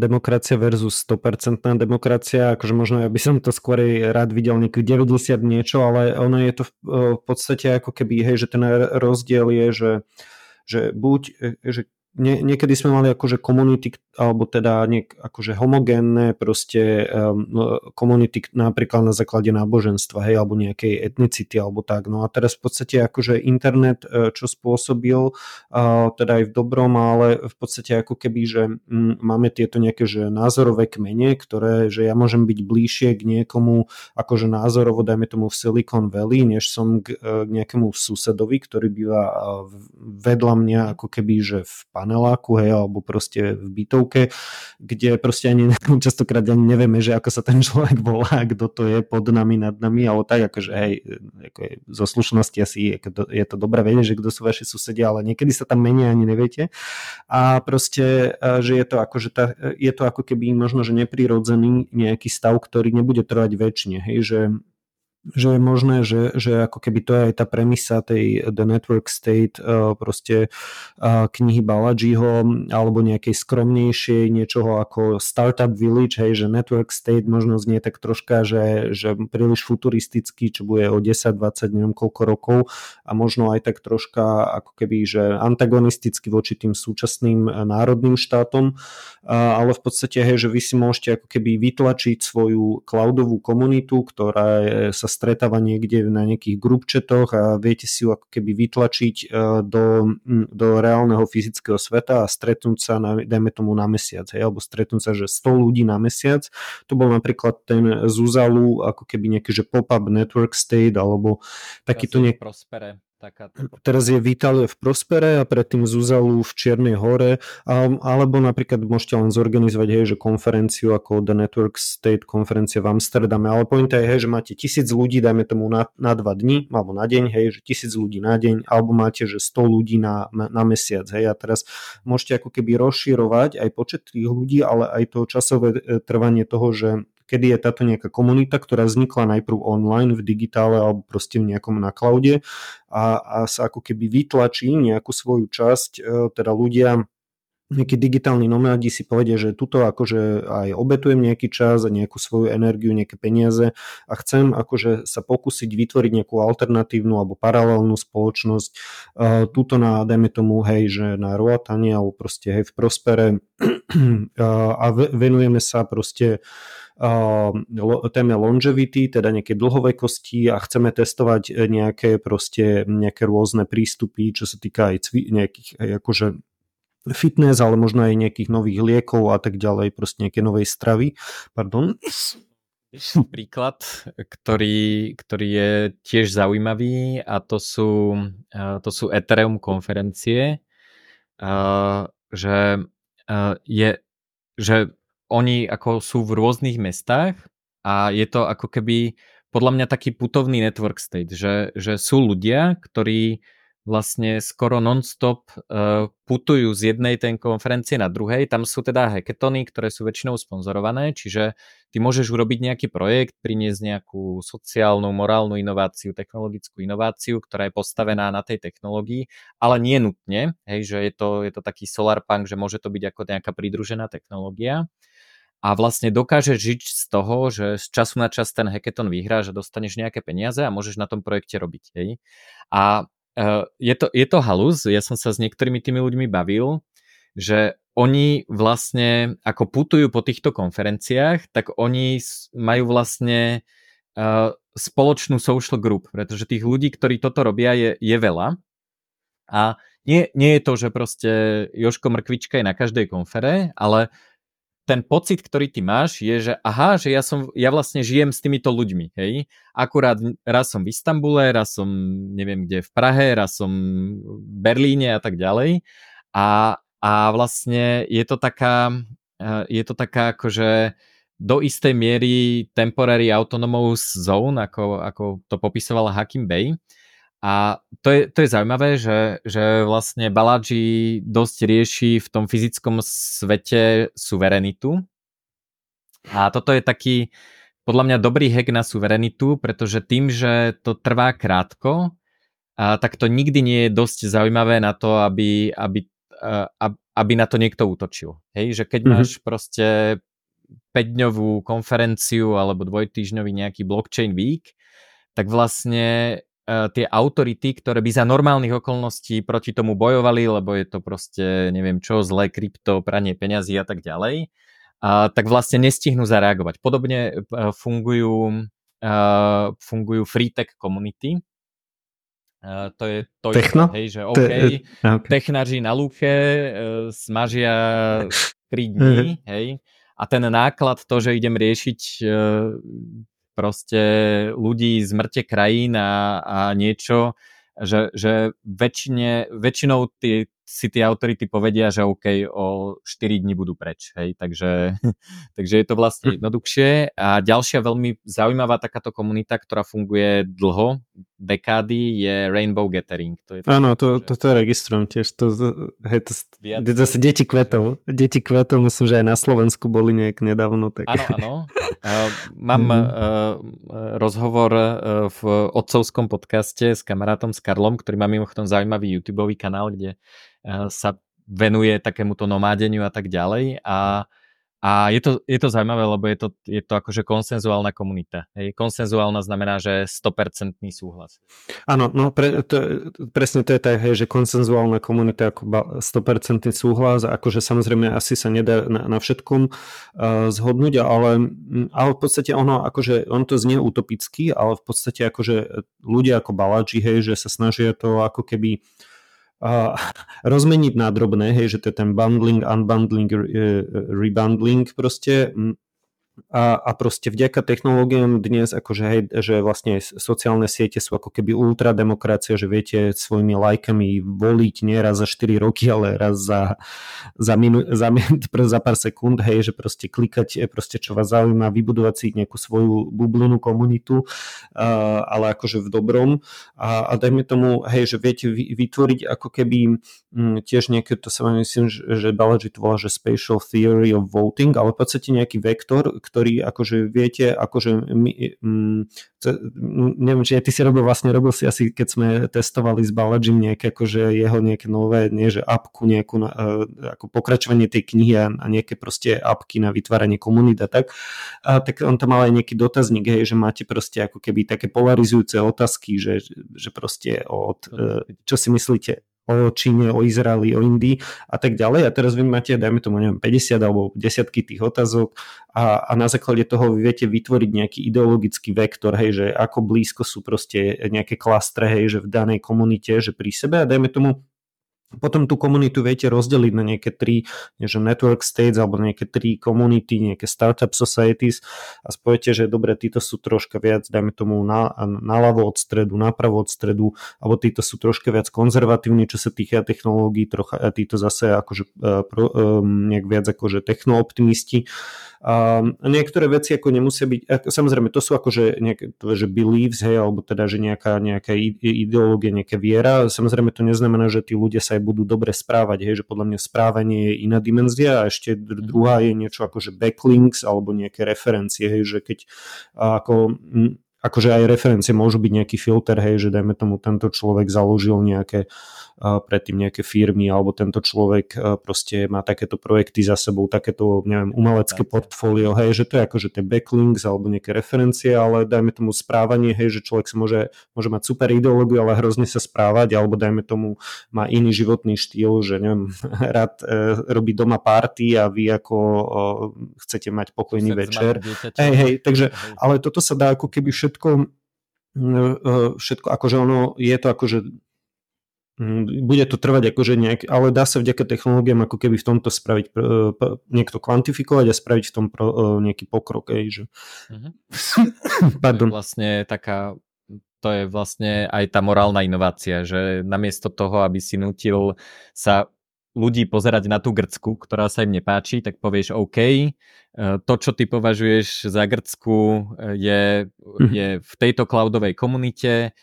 demokracia versus 100% demokracia, akože možno ja by som to skôr rád videl nejaký 90 niečo, ale ono je to v, v podstate ako keby, hej, že ten rozdiel je, že, že buď, že nie, niekedy sme mali akože komunity, alebo teda niek, akože homogénne proste um, komunity napríklad na základe náboženstva, hej, alebo nejakej etnicity, alebo tak. No a teraz v podstate akože internet, e, čo spôsobil, uh, teda aj v dobrom, ale v podstate ako keby, že um, máme tieto nejaké že názorové kmene, ktoré, že ja môžem byť bližšie k niekomu akože názorovo, dajme tomu v Silicon Valley, než som k, uh, nejakému susedovi, ktorý býva vedľa mňa ako keby, že v paneláku, hej, alebo proste v bytovke, kde proste ani (laughs) častokrát ani nevieme, že ako sa ten človek volá, (laughs) kto to je pod nami, nad nami, ale tak akože hej, ako je, zo slušnosti asi je, to dobré vedieť, že kto sú vaši susedia, ale niekedy sa tam menia ani neviete. A proste, že je to akože tá, je to ako keby možno, že neprirodzený nejaký stav, ktorý nebude trvať väčšine, hej, že že je možné, že, že ako keby to je aj tá premisa tej The Network State uh, proste uh, knihy Balajiho alebo nejakej skromnejšej niečoho ako Startup Village, hej, že Network State možno znie tak troška, že, že príliš futuristický, čo bude o 10, 20, neviem koľko rokov a možno aj tak troška ako keby, že antagonisticky voči tým súčasným národným štátom, ale v podstate, hej, že vy si môžete ako keby vytlačiť svoju cloudovú komunitu, ktorá je, sa stretáva niekde na nejakých grupčetoch a viete si ju ako keby vytlačiť e, do, do reálneho fyzického sveta a stretnúť sa, na, dajme tomu na mesiac, hej, alebo stretnúť sa, že 100 ľudí na mesiac. To bol napríklad ten Zuzalu, ako keby nejaký, že pop-up network state, alebo takýto nejak... Prospere takáto... Teraz je Vitalie v Prospere a predtým Zuzalu v Čiernej hore, alebo napríklad môžete len zorganizovať, hej, že konferenciu ako The Network State konferencia v Amsterdame, ale pointa je, hej, že máte tisíc ľudí, dajme tomu na, na dva dní, alebo na deň, hej, že tisíc ľudí na deň, alebo máte, že 100 ľudí na, na mesiac, hej, a teraz môžete ako keby rozširovať aj počet tých ľudí, ale aj to časové e, trvanie toho, že kedy je táto nejaká komunita, ktorá vznikla najprv online v digitále alebo proste v nejakom na cloude a, a sa ako keby vytlačí nejakú svoju časť, e, teda ľudia nejakí digitálni nomádi si povedia, že tuto akože aj obetujem nejaký čas a nejakú svoju energiu, nejaké peniaze a chcem akože sa pokúsiť vytvoriť nejakú alternatívnu alebo paralelnú spoločnosť uh, tuto na, dajme tomu, hej, že na Roatane alebo proste hej v Prospere. (clears throat) A venujeme sa proste téme longevity, teda nejaké dlhovekosti a chceme testovať nejaké proste nejaké rôzne prístupy, čo sa týka aj cvi, nejakých aj akože fitness, ale možno aj nejakých nových liekov a tak ďalej, proste nejaké novej stravy. Pardon. Príklad, ktorý, ktorý je tiež zaujímavý a to sú, to sú Ethereum konferencie, že je, že oni ako sú v rôznych mestách a je to ako keby podľa mňa taký putovný network state, že, že sú ľudia, ktorí vlastne skoro non-stop uh, putujú z jednej ten konferencie na druhej. Tam sú teda hackatony, ktoré sú väčšinou sponzorované, čiže ty môžeš urobiť nejaký projekt, priniesť nejakú sociálnu, morálnu inováciu, technologickú inováciu, ktorá je postavená na tej technológii, ale nie nutne, hej, že je to, je to taký solar punk, že môže to byť ako nejaká pridružená technológia a vlastne dokážeš žiť z toho, že z času na čas ten hackathon vyhráš a dostaneš nejaké peniaze a môžeš na tom projekte robiť. Hej? A je, to, je to halus, ja som sa s niektorými tými ľuďmi bavil, že oni vlastne, ako putujú po týchto konferenciách, tak oni majú vlastne uh, spoločnú social group, pretože tých ľudí, ktorí toto robia, je, je veľa. A nie, nie je to, že proste Joško Mrkvička je na každej konfere, ale ten pocit, ktorý ty máš, je, že aha, že ja, som, ja vlastne žijem s týmito ľuďmi, hej. Akurát raz som v Istambule, raz som neviem kde v Prahe, raz som v Berlíne a tak ďalej. A, a vlastne je to taká, eh, je to taká akože do istej miery temporary autonomous zone, ako, ako to popisovala Hakim Bey. A to je, to je zaujímavé, že, že vlastne Balaji dosť rieši v tom fyzickom svete suverenitu. A toto je taký podľa mňa dobrý hack na suverenitu, pretože tým, že to trvá krátko, a, tak to nikdy nie je dosť zaujímavé na to, aby, aby, aby na to niekto útočil. Hej, že keď mm-hmm. máš proste 5-dňovú konferenciu alebo dvojtýždňový nejaký blockchain week, tak vlastne tie autority, ktoré by za normálnych okolností proti tomu bojovali, lebo je to proste neviem čo, zlé krypto, pranie peňazí a tak ďalej, a, tak vlastne nestihnú zareagovať. Podobne uh, fungujú, uh, fungujú free tech komunity. Uh, to je to, Techno? hej, že OK, Te, okay. technaři na lúke uh, smažia (laughs) 3 dní, hej, a ten náklad, to, že idem riešiť uh, proste ľudí z krajín a, a niečo, že, že väčšine, väčšinou tí, si tie autority povedia, že OK, o 4 dní budú preč. Hej? Takže, (laughs) takže je to vlastne jednoduchšie. A ďalšia veľmi zaujímavá takáto komunita, ktorá funguje dlho, dekády, je Rainbow Gathering. To je Áno, to, to, to, to registrujem tiež. To, hej, to, to, to, to deti kvetov. Deti kvetov, myslím, že aj na Slovensku boli nejak nedávno. Tak... Áno, áno. Uh, (laughs) mám uh, rozhovor uh, v otcovskom podcaste s kamarátom s Karlom, ktorý má mimochodom zaujímavý YouTube kanál, kde Eh, sa venuje takémuto nomádeniu a tak ďalej a, a je, to, je to zaujímavé, lebo je to, je to akože konsenzuálna komunita. Hej. Konsenzuálna znamená, že 100% súhlas. Áno, no pre, to, presne to je tak, hej, že konsenzuálna komunita ako 100% súhlas, akože samozrejme asi sa nedá na, na všetkom uh, zhodnúť, ale, ale v podstate ono, akože on to znie utopicky, ale v podstate akože ľudia ako Balaji, hej, že sa snažia to ako keby uh, (laughs) rozmeniť na drobné, hej, že to je ten bundling, unbundling, rebundling proste a, a proste vďaka technológiám dnes akože hej, že vlastne sociálne siete sú ako keby ultrademokracia, že viete svojimi lajkami voliť nie raz za 4 roky, ale raz za, za, minu, za, (laughs) za pár sekúnd, hej, že proste klikať proste čo vás zaujíma, vybudovať si nejakú svoju bublinú komunitu, uh, ale akože v dobrom. A, a dajme tomu, hej, že viete vytvoriť ako keby m, tiež nejaké, to sa myslím, že, že Balaji to volá, že spatial theory of voting, ale v podstate nejaký vektor, ktorý akože viete, akože my, mm, neviem, či ty si robil vlastne, robil si asi, keď sme testovali s Balajim nejaké akože jeho nejaké nové, nie že apku nejakú, na, e, ako pokračovanie tej knihy a, a nejaké proste apky na vytváranie komunít a tak, a, tak on tam mal aj nejaký dotazník, hej, že máte proste ako keby také polarizujúce otázky, že, že proste od, e, čo si myslíte o Číne, o Izraeli, o Indii a tak ďalej. A teraz vy máte, dajme tomu, neviem, 50 alebo desiatky tých otázok a, a na základe toho vy viete vytvoriť nejaký ideologický vektor, hej, že ako blízko sú proste nejaké klastre, hej, že v danej komunite, že pri sebe a dajme tomu potom tú komunitu viete rozdeliť na nejaké tri, že network states alebo nejaké tri komunity, nejaké startup societies a spojete, že dobre, títo sú troška viac, dajme tomu na, od stredu, napravo od stredu, alebo títo sú troška viac konzervatívni, čo sa týka technológií, trocha, a títo zase akože uh, pro, um, nejak viac akože technooptimisti. A niektoré veci ako nemusia byť, samozrejme to sú akože nejaké, že beliefs, hej, alebo teda, že nejaká, nejaká ideológia, nejaká viera, samozrejme to neznamená, že tí ľudia sa aj budú dobre správať, hej, že podľa mňa správanie je iná dimenzia a ešte druhá je niečo ako že backlinks alebo nejaké referencie, hej, že keď ako akože aj referencie môžu byť nejaký filter, hej, že dajme tomu tento človek založil nejaké predtým nejaké firmy alebo tento človek proste má takéto projekty za sebou, takéto, neviem, umelecké portfólio, hej, že to je akože tie backlinks alebo nejaké referencie, ale dajme tomu správanie, hej, že človek sa môže, môže mať super ideológiu, ale hrozne sa správať, alebo dajme tomu má iný životný štýl, že neviem, (laughs) rád e, robí doma party a vy ako chcete mať pokojný večer. Hej, hej, takže, ale toto sa dá ako keby všetko všetko, akože ono, je to akože Mm, bude to trvať akože nejak, ale dá sa vďaka technológiám ako keby v tomto spraviť, niekto kvantifikovať a spraviť v tom pro, e, nejaký pokrok. Ej, že... Mm-hmm. (laughs) Pardon. To je vlastne taká, to je vlastne aj tá morálna inovácia, že namiesto toho, aby si nutil sa ľudí pozerať na tú grcku, ktorá sa im nepáči, tak povieš OK, e, to, čo ty považuješ za grcku, e, je, mm-hmm. je v tejto cloudovej komunite,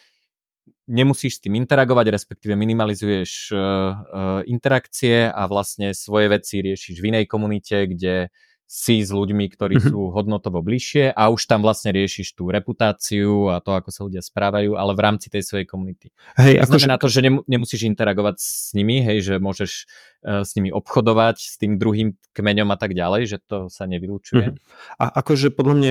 nemusíš s tým interagovať, respektíve minimalizuješ uh, interakcie a vlastne svoje veci riešiš v inej komunite, kde si s ľuďmi, ktorí mm-hmm. sú hodnotovo bližšie a už tam vlastne riešiš tú reputáciu a to, ako sa ľudia správajú, ale v rámci tej svojej komunity. Hej, to znamená to, že nemusíš interagovať s nimi, hej, že môžeš uh, s nimi obchodovať, s tým druhým kmeňom a tak ďalej, že to sa nevylúčuje. Mm-hmm. A akože podľa mňa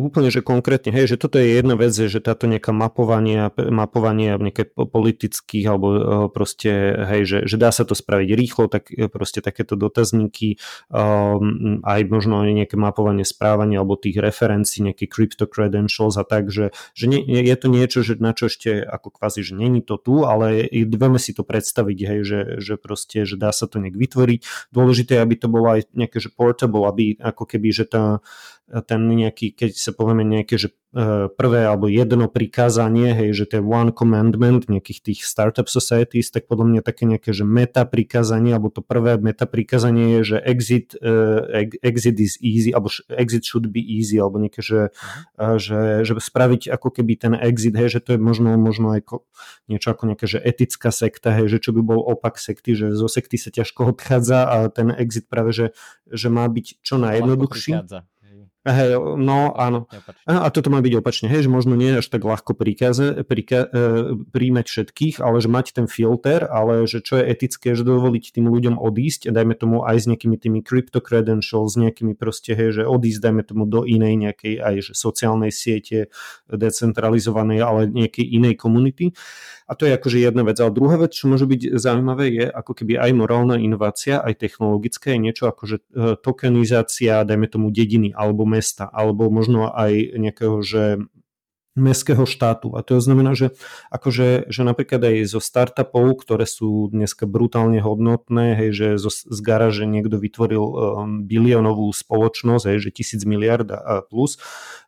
úplne, že konkrétne, hej, že toto je jedna vec, že táto nejaká mapovanie, mapovanie nejaké politických alebo uh, proste, hej, že, že dá sa to spraviť rýchlo, tak e, proste takéto dotazníky um, aj možno aj nejaké mapovanie správania alebo tých referencií, nejaké crypto credentials a tak, že, že nie, je to niečo, že na čo ešte ako kvázi, že není to tu, ale vieme si to predstaviť, hej, že, že proste, že dá sa to nejak vytvoriť. Dôležité je, aby to bolo aj nejaké, že portable, aby ako keby, že tá, ten nejaký, keď sa povieme nejaké, že E, prvé alebo jedno prikázanie, hej, že to je one commandment nejakých tých startup societies, tak podľa mňa také nejaké, že meta prikázanie, alebo to prvé meta prikázanie je, že exit, uh, exit is easy, alebo exit should be easy, alebo nejaké, že, uh, že, že spraviť ako keby ten exit, hej, že to je možno, možno aj ko, niečo ako nejaké, že etická sekta, hej, že čo by bol opak sekty, že zo sekty sa ťažko odchádza a ten exit práve, že, že má byť čo najjednoduchší. Hej, no áno. A toto má byť opačne, hej, že možno nie až tak ľahko príkaze, príka, e, príjmať všetkých, ale že mať ten filter, ale že čo je etické, že dovoliť tým ľuďom odísť, dajme tomu aj s nejakými tými crypto credentials, s nejakými proste, hej, že odísť, dajme tomu do inej nejakej aj že sociálnej siete, decentralizovanej, ale nejakej inej komunity. A to je akože jedna vec. Ale druhá vec, čo môže byť zaujímavé, je ako keby aj morálna inovácia, aj technologická, je niečo ako že e, tokenizácia, dajme tomu dediny alebo mesta, alebo možno aj nejakého, že mestského štátu. A to znamená, že, akože, že napríklad aj zo startupov, ktoré sú dneska brutálne hodnotné, hej, že zo, z garáže niekto vytvoril um, biliónovú spoločnosť, hej, že tisíc miliard a plus,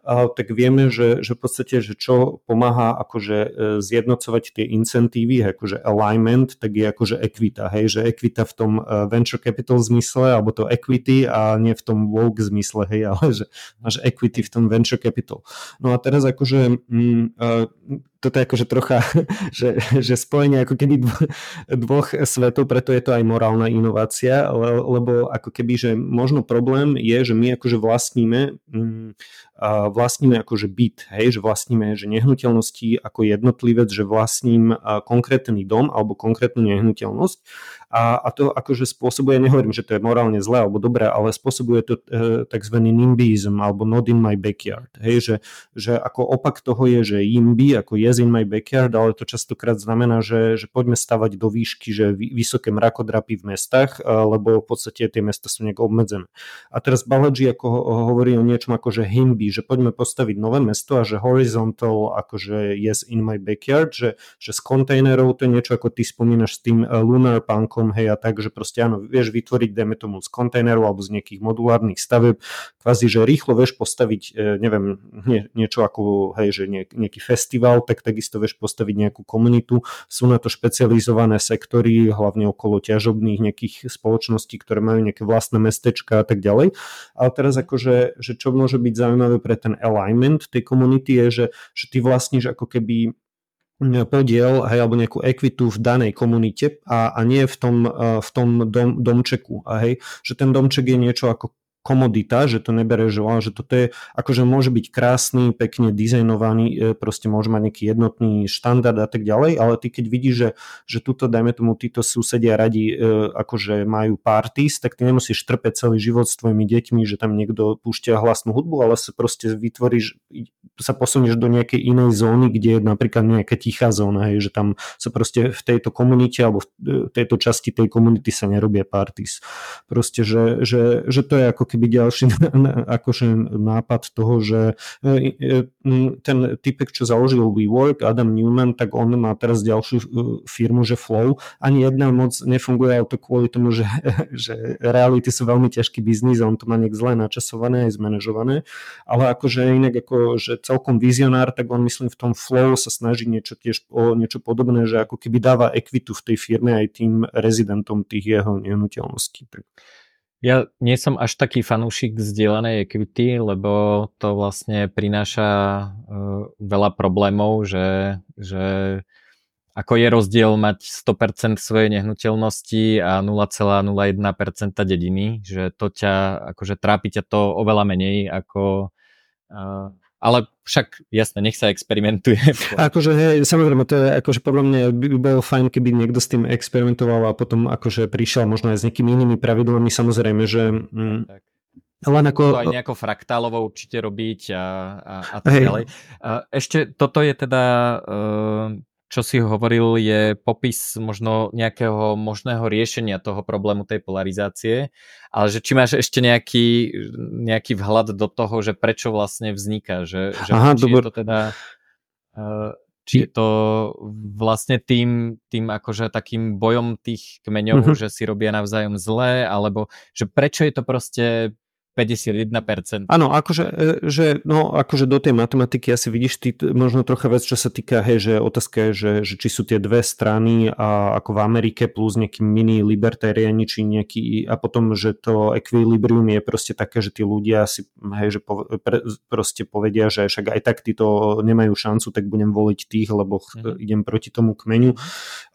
tak vieme, že, že v podstate, že čo pomáha akože e, zjednocovať tie incentívy, akože alignment, tak je akože equita, hej, že equita v tom e, venture capital zmysle, alebo to equity a nie v tom woke zmysle, hej, (laughs) ale že máš equity v tom venture capital. No a teraz akože mm, uh, toto je akože trocha, (laughs) že, že spojenie ako keby dvoch svetov, preto je to aj morálna inovácia, lebo ako keby, že možno problém je, že my akože vlastníme, mm, vlastníme akože byt, hej, že vlastníme že nehnuteľnosti ako jednotlivec, že vlastním konkrétny dom alebo konkrétnu nehnuteľnosť a, a to akože spôsobuje, nehovorím, že to je morálne zlé alebo dobré, ale spôsobuje to e, tzv. nimbizm alebo not in my backyard, hej, že, že ako opak toho je, že imby, ako yes in my backyard, ale to častokrát znamená, že, že poďme stavať do výšky, že vysoké mrakodrapy v mestách, lebo v podstate tie mesta sú nejak obmedzené. A teraz Balaji ako hovorí o niečom ako že himby, že poďme postaviť nové mesto a že horizontal akože yes in my backyard, že, že z kontajnerov to je niečo ako ty spomínaš s tým eh, lunar punkom, hej a tak, že proste áno, vieš vytvoriť dajme tomu z kontajnerov alebo z nejakých modulárnych staveb, kvázi, že rýchlo vieš postaviť, eh, neviem, nie, niečo ako, hej, že nejaký festival, tak takisto vieš postaviť nejakú komunitu. Sú na to špecializované sektory, hlavne okolo ťažobných nejakých spoločností, ktoré majú nejaké vlastné mestečka a tak ďalej. Ale teraz akože, že čo môže byť zaujímavé pre ten alignment tej komunity je, že, že ty vlastníš ako keby podiel hej, alebo nejakú ekvitu v danej komunite a, a nie v tom, v tom dom, domčeku. Hej, že ten domček je niečo ako komodita, že to nebere, že, že toto je, akože môže byť krásny, pekne dizajnovaný, e, proste môže mať nejaký jednotný štandard a tak ďalej, ale ty keď vidíš, že, že tuto, dajme tomu, títo susedia radi e, akože majú parties, tak ty nemusíš trpeť celý život s tvojimi deťmi, že tam niekto púšťa hlasnú hudbu, ale sa proste vytvoríš, sa posunieš do nejakej inej zóny, kde je napríklad nejaká tichá zóna, hej, že tam sa proste v tejto komunite alebo v tejto časti tej komunity sa nerobia parties. Proste, že, že, že to je ako keby ďalší akože nápad toho, že e, e, ten typek, čo založil WeWork, Adam Newman, tak on má teraz ďalšiu e, firmu, že Flow. Ani jedna moc nefunguje ale to kvôli tomu, že, (laughs) že reality sú veľmi ťažký biznis a on to má nejak zle načasované aj zmanéžované, ale akože inak ako, že celkom vizionár, tak on myslím v tom Flow sa snaží niečo tiež o niečo podobné, že ako keby dáva ekvitu v tej firme aj tým rezidentom tých jeho nehnuteľností. Tak. Ja nie som až taký fanúšik zdieľanej equity, lebo to vlastne prináša uh, veľa problémov, že, že ako je rozdiel mať 100% svojej nehnuteľnosti a 0,01% dediny, že to ťa, akože trápi ťa to oveľa menej ako uh, ale však jasne, nech sa experimentuje. (laughs) Akože hej, samozrejme, to je akože podľa mňa by bolo fajn, keby niekto s tým experimentoval a potom akože prišiel možno aj s nejakými inými pravidlami, samozrejme, že... Mm, tak. Len ako... To aj nejako fraktálovo určite robiť a, a, a tak ďalej. Ešte toto je teda uh, čo si hovoril, je popis možno nejakého možného riešenia toho problému tej polarizácie, ale že či máš ešte nejaký, nejaký vhľad do toho, že prečo vlastne vzniká, že, že Aha, či dobro. je to teda eh, či je to vlastne tým, tým akože takým bojom tých kmeňov, uh-huh. že si robia navzájom zlé, alebo že prečo je to proste 51%. Áno, akože, e, že, no, akože do tej matematiky asi vidíš ty možno trocha vec, čo sa týka, hej, že otázka je, že, že či sú tie dve strany a ako v Amerike plus nejaký mini libertariani, či nejaký, a potom, že to equilibrium je proste také, že tí ľudia si, hej, že po, pre, proste povedia, že však aj tak títo nemajú šancu, tak budem voliť tých, lebo mm. idem proti tomu kmeňu.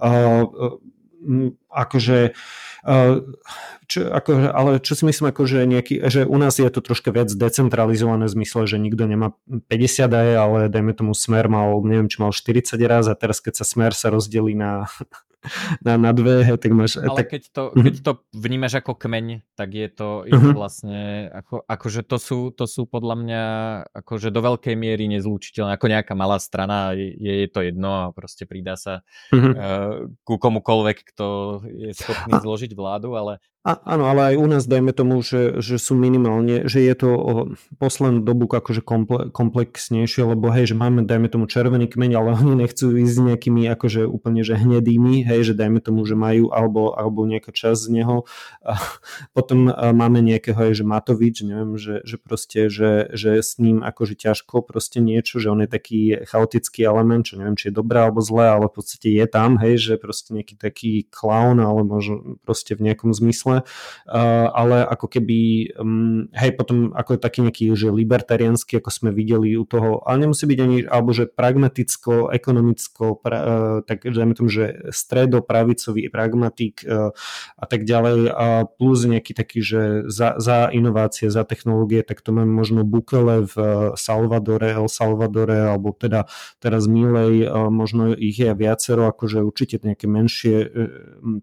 Uh, akože čo, ako, ale čo si myslím, ako, že, nejaký, že u nás je to troška viac decentralizované v zmysle, že nikto nemá 50 aj, ale dajme tomu Smer mal, neviem, či mal 40 raz a teraz keď sa Smer sa rozdelí na (laughs) na, na dve, hej, tak máš... Ale tak... keď, to, mhm. keď to vnímaš ako kmeň, tak je to, je to mhm. vlastne, ako, akože to sú, to sú podľa mňa akože do veľkej miery nezlúčiteľné, ako nejaká malá strana, je, je to jedno a proste pridá sa uh-huh. uh, ku komukoľvek, kto je schopný (laughs) zložiť vládu, ale a, áno, ale aj u nás dajme tomu, že, že sú minimálne, že je to o poslednú dobu akože komple, komplexnejšie, lebo hej, že máme dajme tomu červený kmeň, ale (laughs) oni nechcú ísť s nejakými akože úplne že hnedými, hej, že dajme tomu, že majú alebo, alebo nejaká časť z neho. A (laughs) potom máme nejakého hej, že Matovič, neviem, že, že proste, že, že s ním akože ťažko proste niečo, že on je taký chaotický element, čo neviem, či je dobré alebo zlé, ale v podstate je tam, hej, že proste nejaký taký clown, ale možno proste v nejakom zmysle zmysle, ale ako keby, mm, hej, potom ako taký nejaký, že libertariánsky, ako sme videli u toho, ale nemusí byť ani, alebo že pragmaticko, ekonomicko, pra, e, tak dajme tomu, že stredopravicový pragmatik e, a tak ďalej, a plus nejaký taký, že za, za inovácie, za technológie, tak to máme možno Bukele v Salvadore, El Salvadore, alebo teda teraz Milej, možno ich je viacero, akože určite nejaké menšie,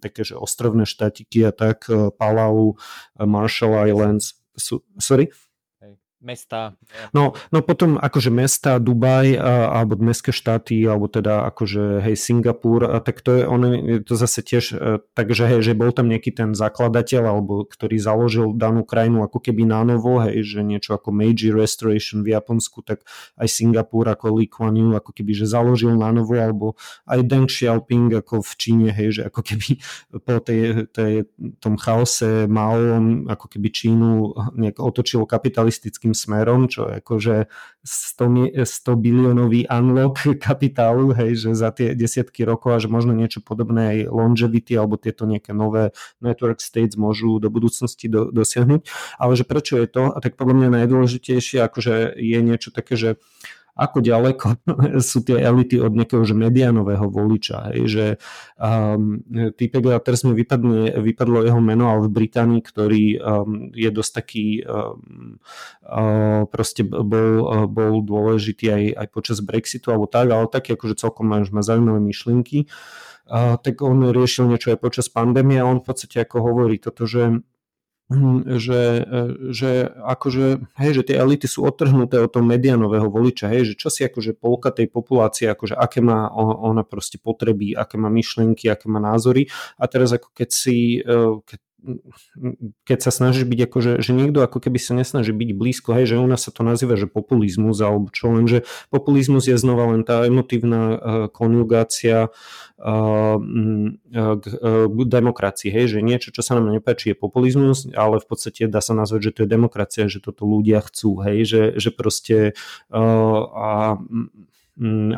také, že ostrovné štátiky a tak, Palau, Marshall Islands. Sorry? Mesta. No, no potom akože mesta, Dubaj a, alebo mestské štáty, alebo teda akože hej Singapur, a tak to je, on je to zase tiež, e, takže hej, že bol tam nejaký ten zakladateľ, alebo ktorý založil danú krajinu ako keby na novo, hej, že niečo ako Meiji Restoration v Japonsku, tak aj Singapur ako Lee Kuan Yew ako keby, že založil na novo, alebo aj Deng Xiaoping ako v Číne, hej, že ako keby (laughs) po tej, tej tom chaose Mao ako keby Čínu nejak otočil kapitalistickým nejakým smerom, čo akože 100, 100 biliónový unlock kapitálu, hej, že za tie desiatky rokov až možno niečo podobné aj longevity alebo tieto nejaké nové network states môžu do budúcnosti do, dosiahnuť. Ale že prečo je to? A tak podľa mňa najdôležitejšie akože je niečo také, že ako ďaleko (laughs) sú tie elity od nejakého že medianového voliča. Hej, že um, týpek, teraz mi vypadlo, vypadlo jeho meno, ale v Británii, ktorý um, je dosť taký um, uh, proste bol, bol dôležitý aj, aj počas Brexitu alebo tak, ale taký akože celkom má, má zaujímavé myšlienky. Uh, tak on riešil niečo aj počas pandémie a on v podstate ako hovorí toto, že že, e, že akože, hej, že tie elity sú odtrhnuté od toho medianového voliča, hej, že čo si akože polka tej populácie, akože aké má ona proste potreby, aké má myšlienky, aké má názory. A teraz ako keď si, e, keď keď sa snažíš byť ako, že, že niekto ako keby sa nesnaží byť blízko, hej, že u nás sa to nazýva, že populizmus alebo čo, lenže populizmus je znova len tá emotívna uh, konjugácia uh, k uh, demokracii, hej, že niečo, čo sa nám nepáči je populizmus, ale v podstate dá sa nazvať, že to je demokracia, že toto ľudia chcú, hej, že, že proste uh, a Mm,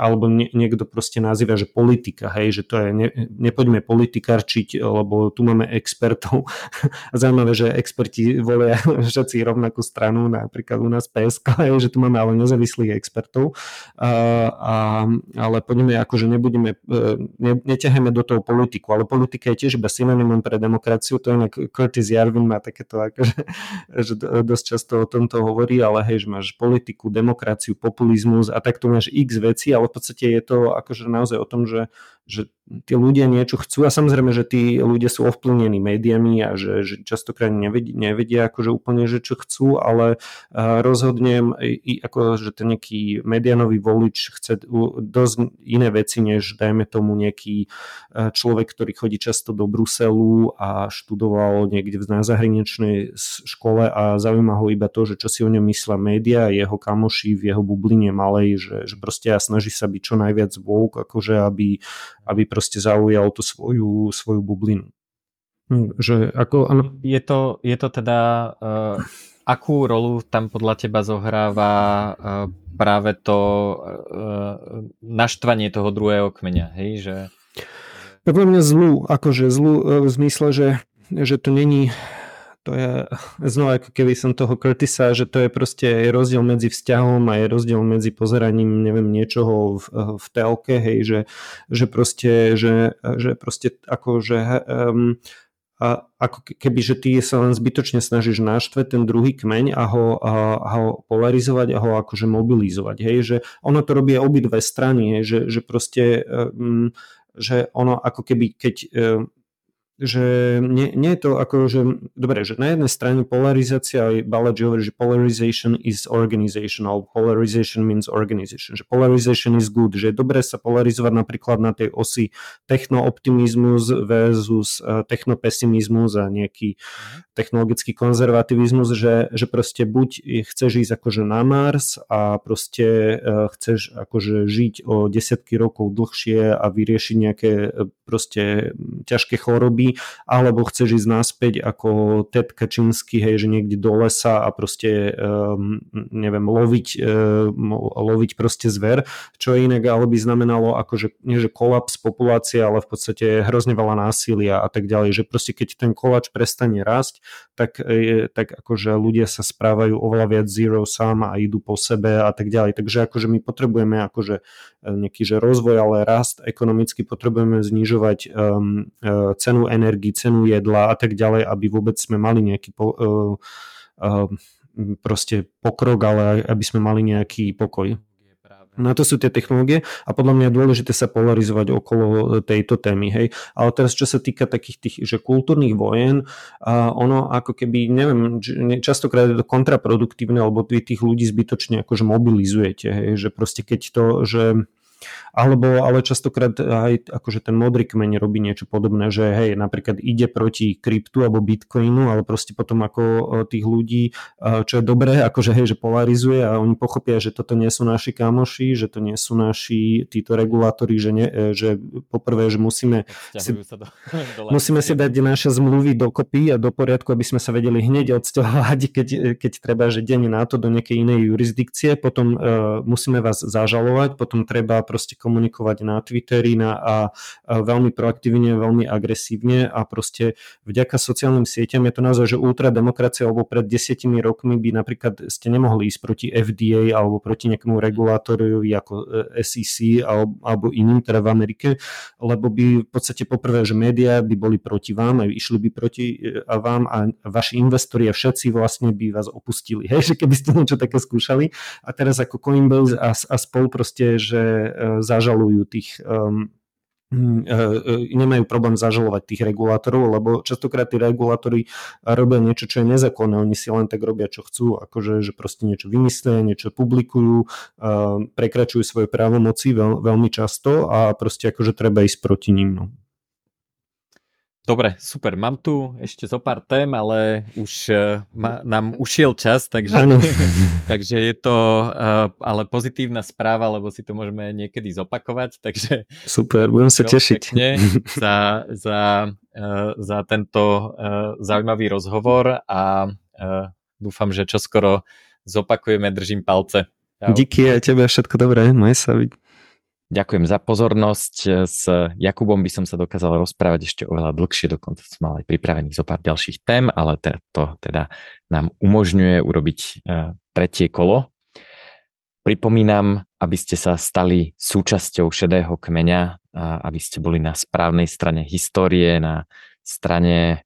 alebo nie, niekto proste nazýva, že politika, hej, že to je, ne, nepoďme politikarčiť, lebo tu máme expertov. (laughs) Zaujímavé, že experti volia (laughs) všetci rovnakú stranu, napríklad u nás PSK, (laughs) hej, že tu máme ale nezávislých expertov, a, a, ale poďme ako, že nebudeme, e, ne, neťahajme do toho politiku, ale politika je tiež iba synonymom pre demokraciu, to inak Curtis Jarvin má takéto, akože, že dosť často o tomto hovorí, ale hej, že máš politiku, demokraciu, populizmus a takto máš x veci, ale v podstate je to akože naozaj o tom, že, že tí ľudia niečo chcú a samozrejme, že tí ľudia sú ovplyvnení médiami a že, že častokrát nevedia, nevedia akože úplne, že čo chcú, ale rozhodne i ako, že ten nejaký medianový volič chce dosť iné veci, než dajme tomu nejaký človek, ktorý chodí často do Bruselu a študoval niekde v zahraničnej škole a zaujíma ho iba to, že čo si o ňom myslia média jeho kamoši v jeho bubline malej, že, že proste a snaží sa byť čo najviac woke, akože aby, aby proste zaujal tú svoju, svoju bublinu. Hm, že ako, ano. Je, to, je to teda, uh, akú rolu tam podľa teba zohráva uh, práve to uh, naštvanie toho druhého kmeňa, hej, že... Podľa mňa zlú, akože zlú v zmysle, že, že to není to je (laughs) znova ako keby som toho Curtisa, že to je proste rozdiel medzi vzťahom a je rozdiel medzi pozeraním neviem niečoho v, v telke, hej, že, že proste, že, že proste ako, že um, a ako keby, že ty sa len zbytočne snažíš naštveť ten druhý kmeň a ho, a, a ho polarizovať a ho akože mobilizovať. Hej, že ono to robí obidve strany, hej, že, že proste um, že ono ako keby, keď um, že nie, nie je to ako, že dobre, že na jednej strane polarizácia, aj Balaji hovorí, že polarization is organization, alebo polarization means organization, že polarization is good, že je dobré sa polarizovať napríklad na tej osi technooptimizmus versus uh, technopesimizmus a nejaký technologický konzervativizmus, že, že proste buď chceš ísť akože na Mars a proste uh, chceš akože žiť o desiatky rokov dlhšie a vyriešiť nejaké uh, proste ťažké choroby, alebo chceš ísť naspäť ako Ted Kačinsky, hej, že niekde do lesa a proste um, neviem, loviť, um, loviť proste zver, čo inak ale by znamenalo akože, nie že kolaps populácie, ale v podstate hrozne veľa násilia a tak ďalej, že proste keď ten kolač prestane rásť, tak, je, tak akože ľudia sa správajú oveľa viac zero sum a idú po sebe a tak ďalej, takže akože my potrebujeme akože e, nejaký že rozvoj, ale rast ekonomicky potrebujeme znižovať um, cenu energii, cenu jedla a tak ďalej, aby vôbec sme mali nejaký po, uh, uh, proste pokrok, ale aby sme mali nejaký pokoj. Na to sú tie technológie a podľa mňa je dôležité sa polarizovať okolo tejto témy. Hej. Ale teraz, čo sa týka takých tých že kultúrnych vojen, a ono ako keby, neviem, častokrát je to kontraproduktívne, alebo vy tých ľudí zbytočne akože mobilizujete. Hej. Že proste keď to, že alebo ale častokrát aj akože ten modrý kmeň robí niečo podobné, že hej, napríklad ide proti kryptu alebo bitcoinu, ale proste potom ako e, tých ľudí, e, čo je dobré, akože hej, že polarizuje a oni pochopia, že toto nie sú naši kamoši, že to nie sú naši títo regulátori, že, ne, že poprvé, že musíme si, do, (laughs) do musíme si dať naše zmluvy dokopy a do poriadku, aby sme sa vedeli hneď odsťahovať, keď, keď treba, že deň na to do nejakej inej jurisdikcie, potom uh, musíme vás zažalovať, potom treba proste komunikovať na Twitteri na, a, a veľmi proaktívne, veľmi agresívne a proste vďaka sociálnym sieťam je to naozaj, že ultrademokracia, alebo pred desiatimi rokmi by napríklad ste nemohli ísť proti FDA alebo proti nejakému regulátorovi ako e, SEC alebo, alebo iným, teda v Amerike, lebo by v podstate poprvé, že médiá by boli proti vám a išli by proti e, vám a vaši investori a všetci vlastne by vás opustili, (laughs) hej, že keby ste niečo také skúšali. A teraz ako Coinbase a, a spol proste, že e, zažalujú tých um, nemajú problém zažalovať tých regulátorov, lebo častokrát tí regulátori robia niečo, čo je nezákonné, oni si len tak robia, čo chcú, akože že proste niečo vymyslia, niečo publikujú, prekračujú svoje právomoci veľ, veľmi často a proste akože treba ísť proti ním. No. Dobre, super. Mám tu ešte zo pár tém, ale už uh, ma, nám ušiel čas, takže, (laughs) takže je to uh, ale pozitívna správa, lebo si to môžeme niekedy zopakovať. Takže super, budem sa tešiť. za, za, uh, za tento uh, zaujímavý rozhovor a uh, dúfam, že čoskoro zopakujeme, držím palce. Čau. Díky aj tebe, všetko dobré, maj sa byť. Ďakujem za pozornosť. S Jakubom by som sa dokázal rozprávať ešte oveľa dlhšie, dokonca som mal aj pripravených zo pár ďalších tém, ale to teda nám umožňuje urobiť e, tretie kolo. Pripomínam, aby ste sa stali súčasťou šedého kmeňa, aby ste boli na správnej strane histórie, na strane e,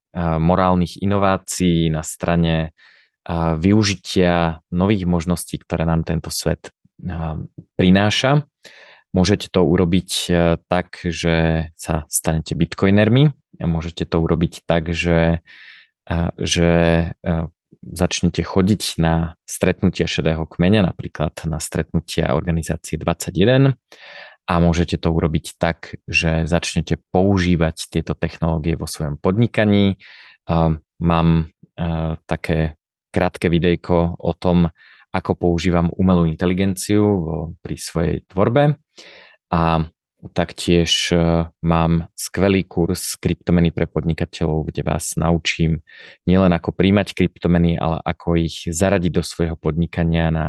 morálnych inovácií, na strane e, využitia nových možností, ktoré nám tento svet prináša. Môžete to urobiť e, tak, že sa stanete bitcoinermi a môžete to urobiť tak, že, e, že e, začnete chodiť na stretnutia šedého kmeňa, napríklad na stretnutia organizácie 21 a môžete to urobiť tak, že začnete používať tieto technológie vo svojom podnikaní. Mám také krátke videjko o tom, ako používam umelú inteligenciu pri svojej tvorbe. A taktiež e, mám skvelý kurz kryptomeny pre podnikateľov, kde vás naučím nielen ako príjmať kryptomeny, ale ako ich zaradiť do svojho podnikania na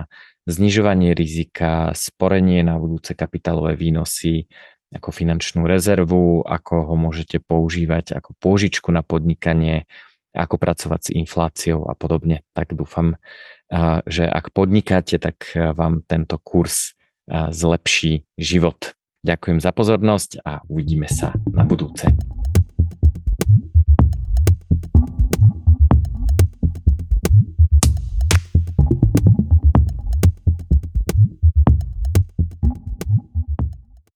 znižovanie rizika, sporenie na budúce kapitálové výnosy, ako finančnú rezervu, ako ho môžete používať ako pôžičku na podnikanie, ako pracovať s infláciou a podobne. Tak dúfam, že ak podnikáte, tak vám tento kurz zlepší život. Ďakujem za pozornosť a uvidíme sa na budúce.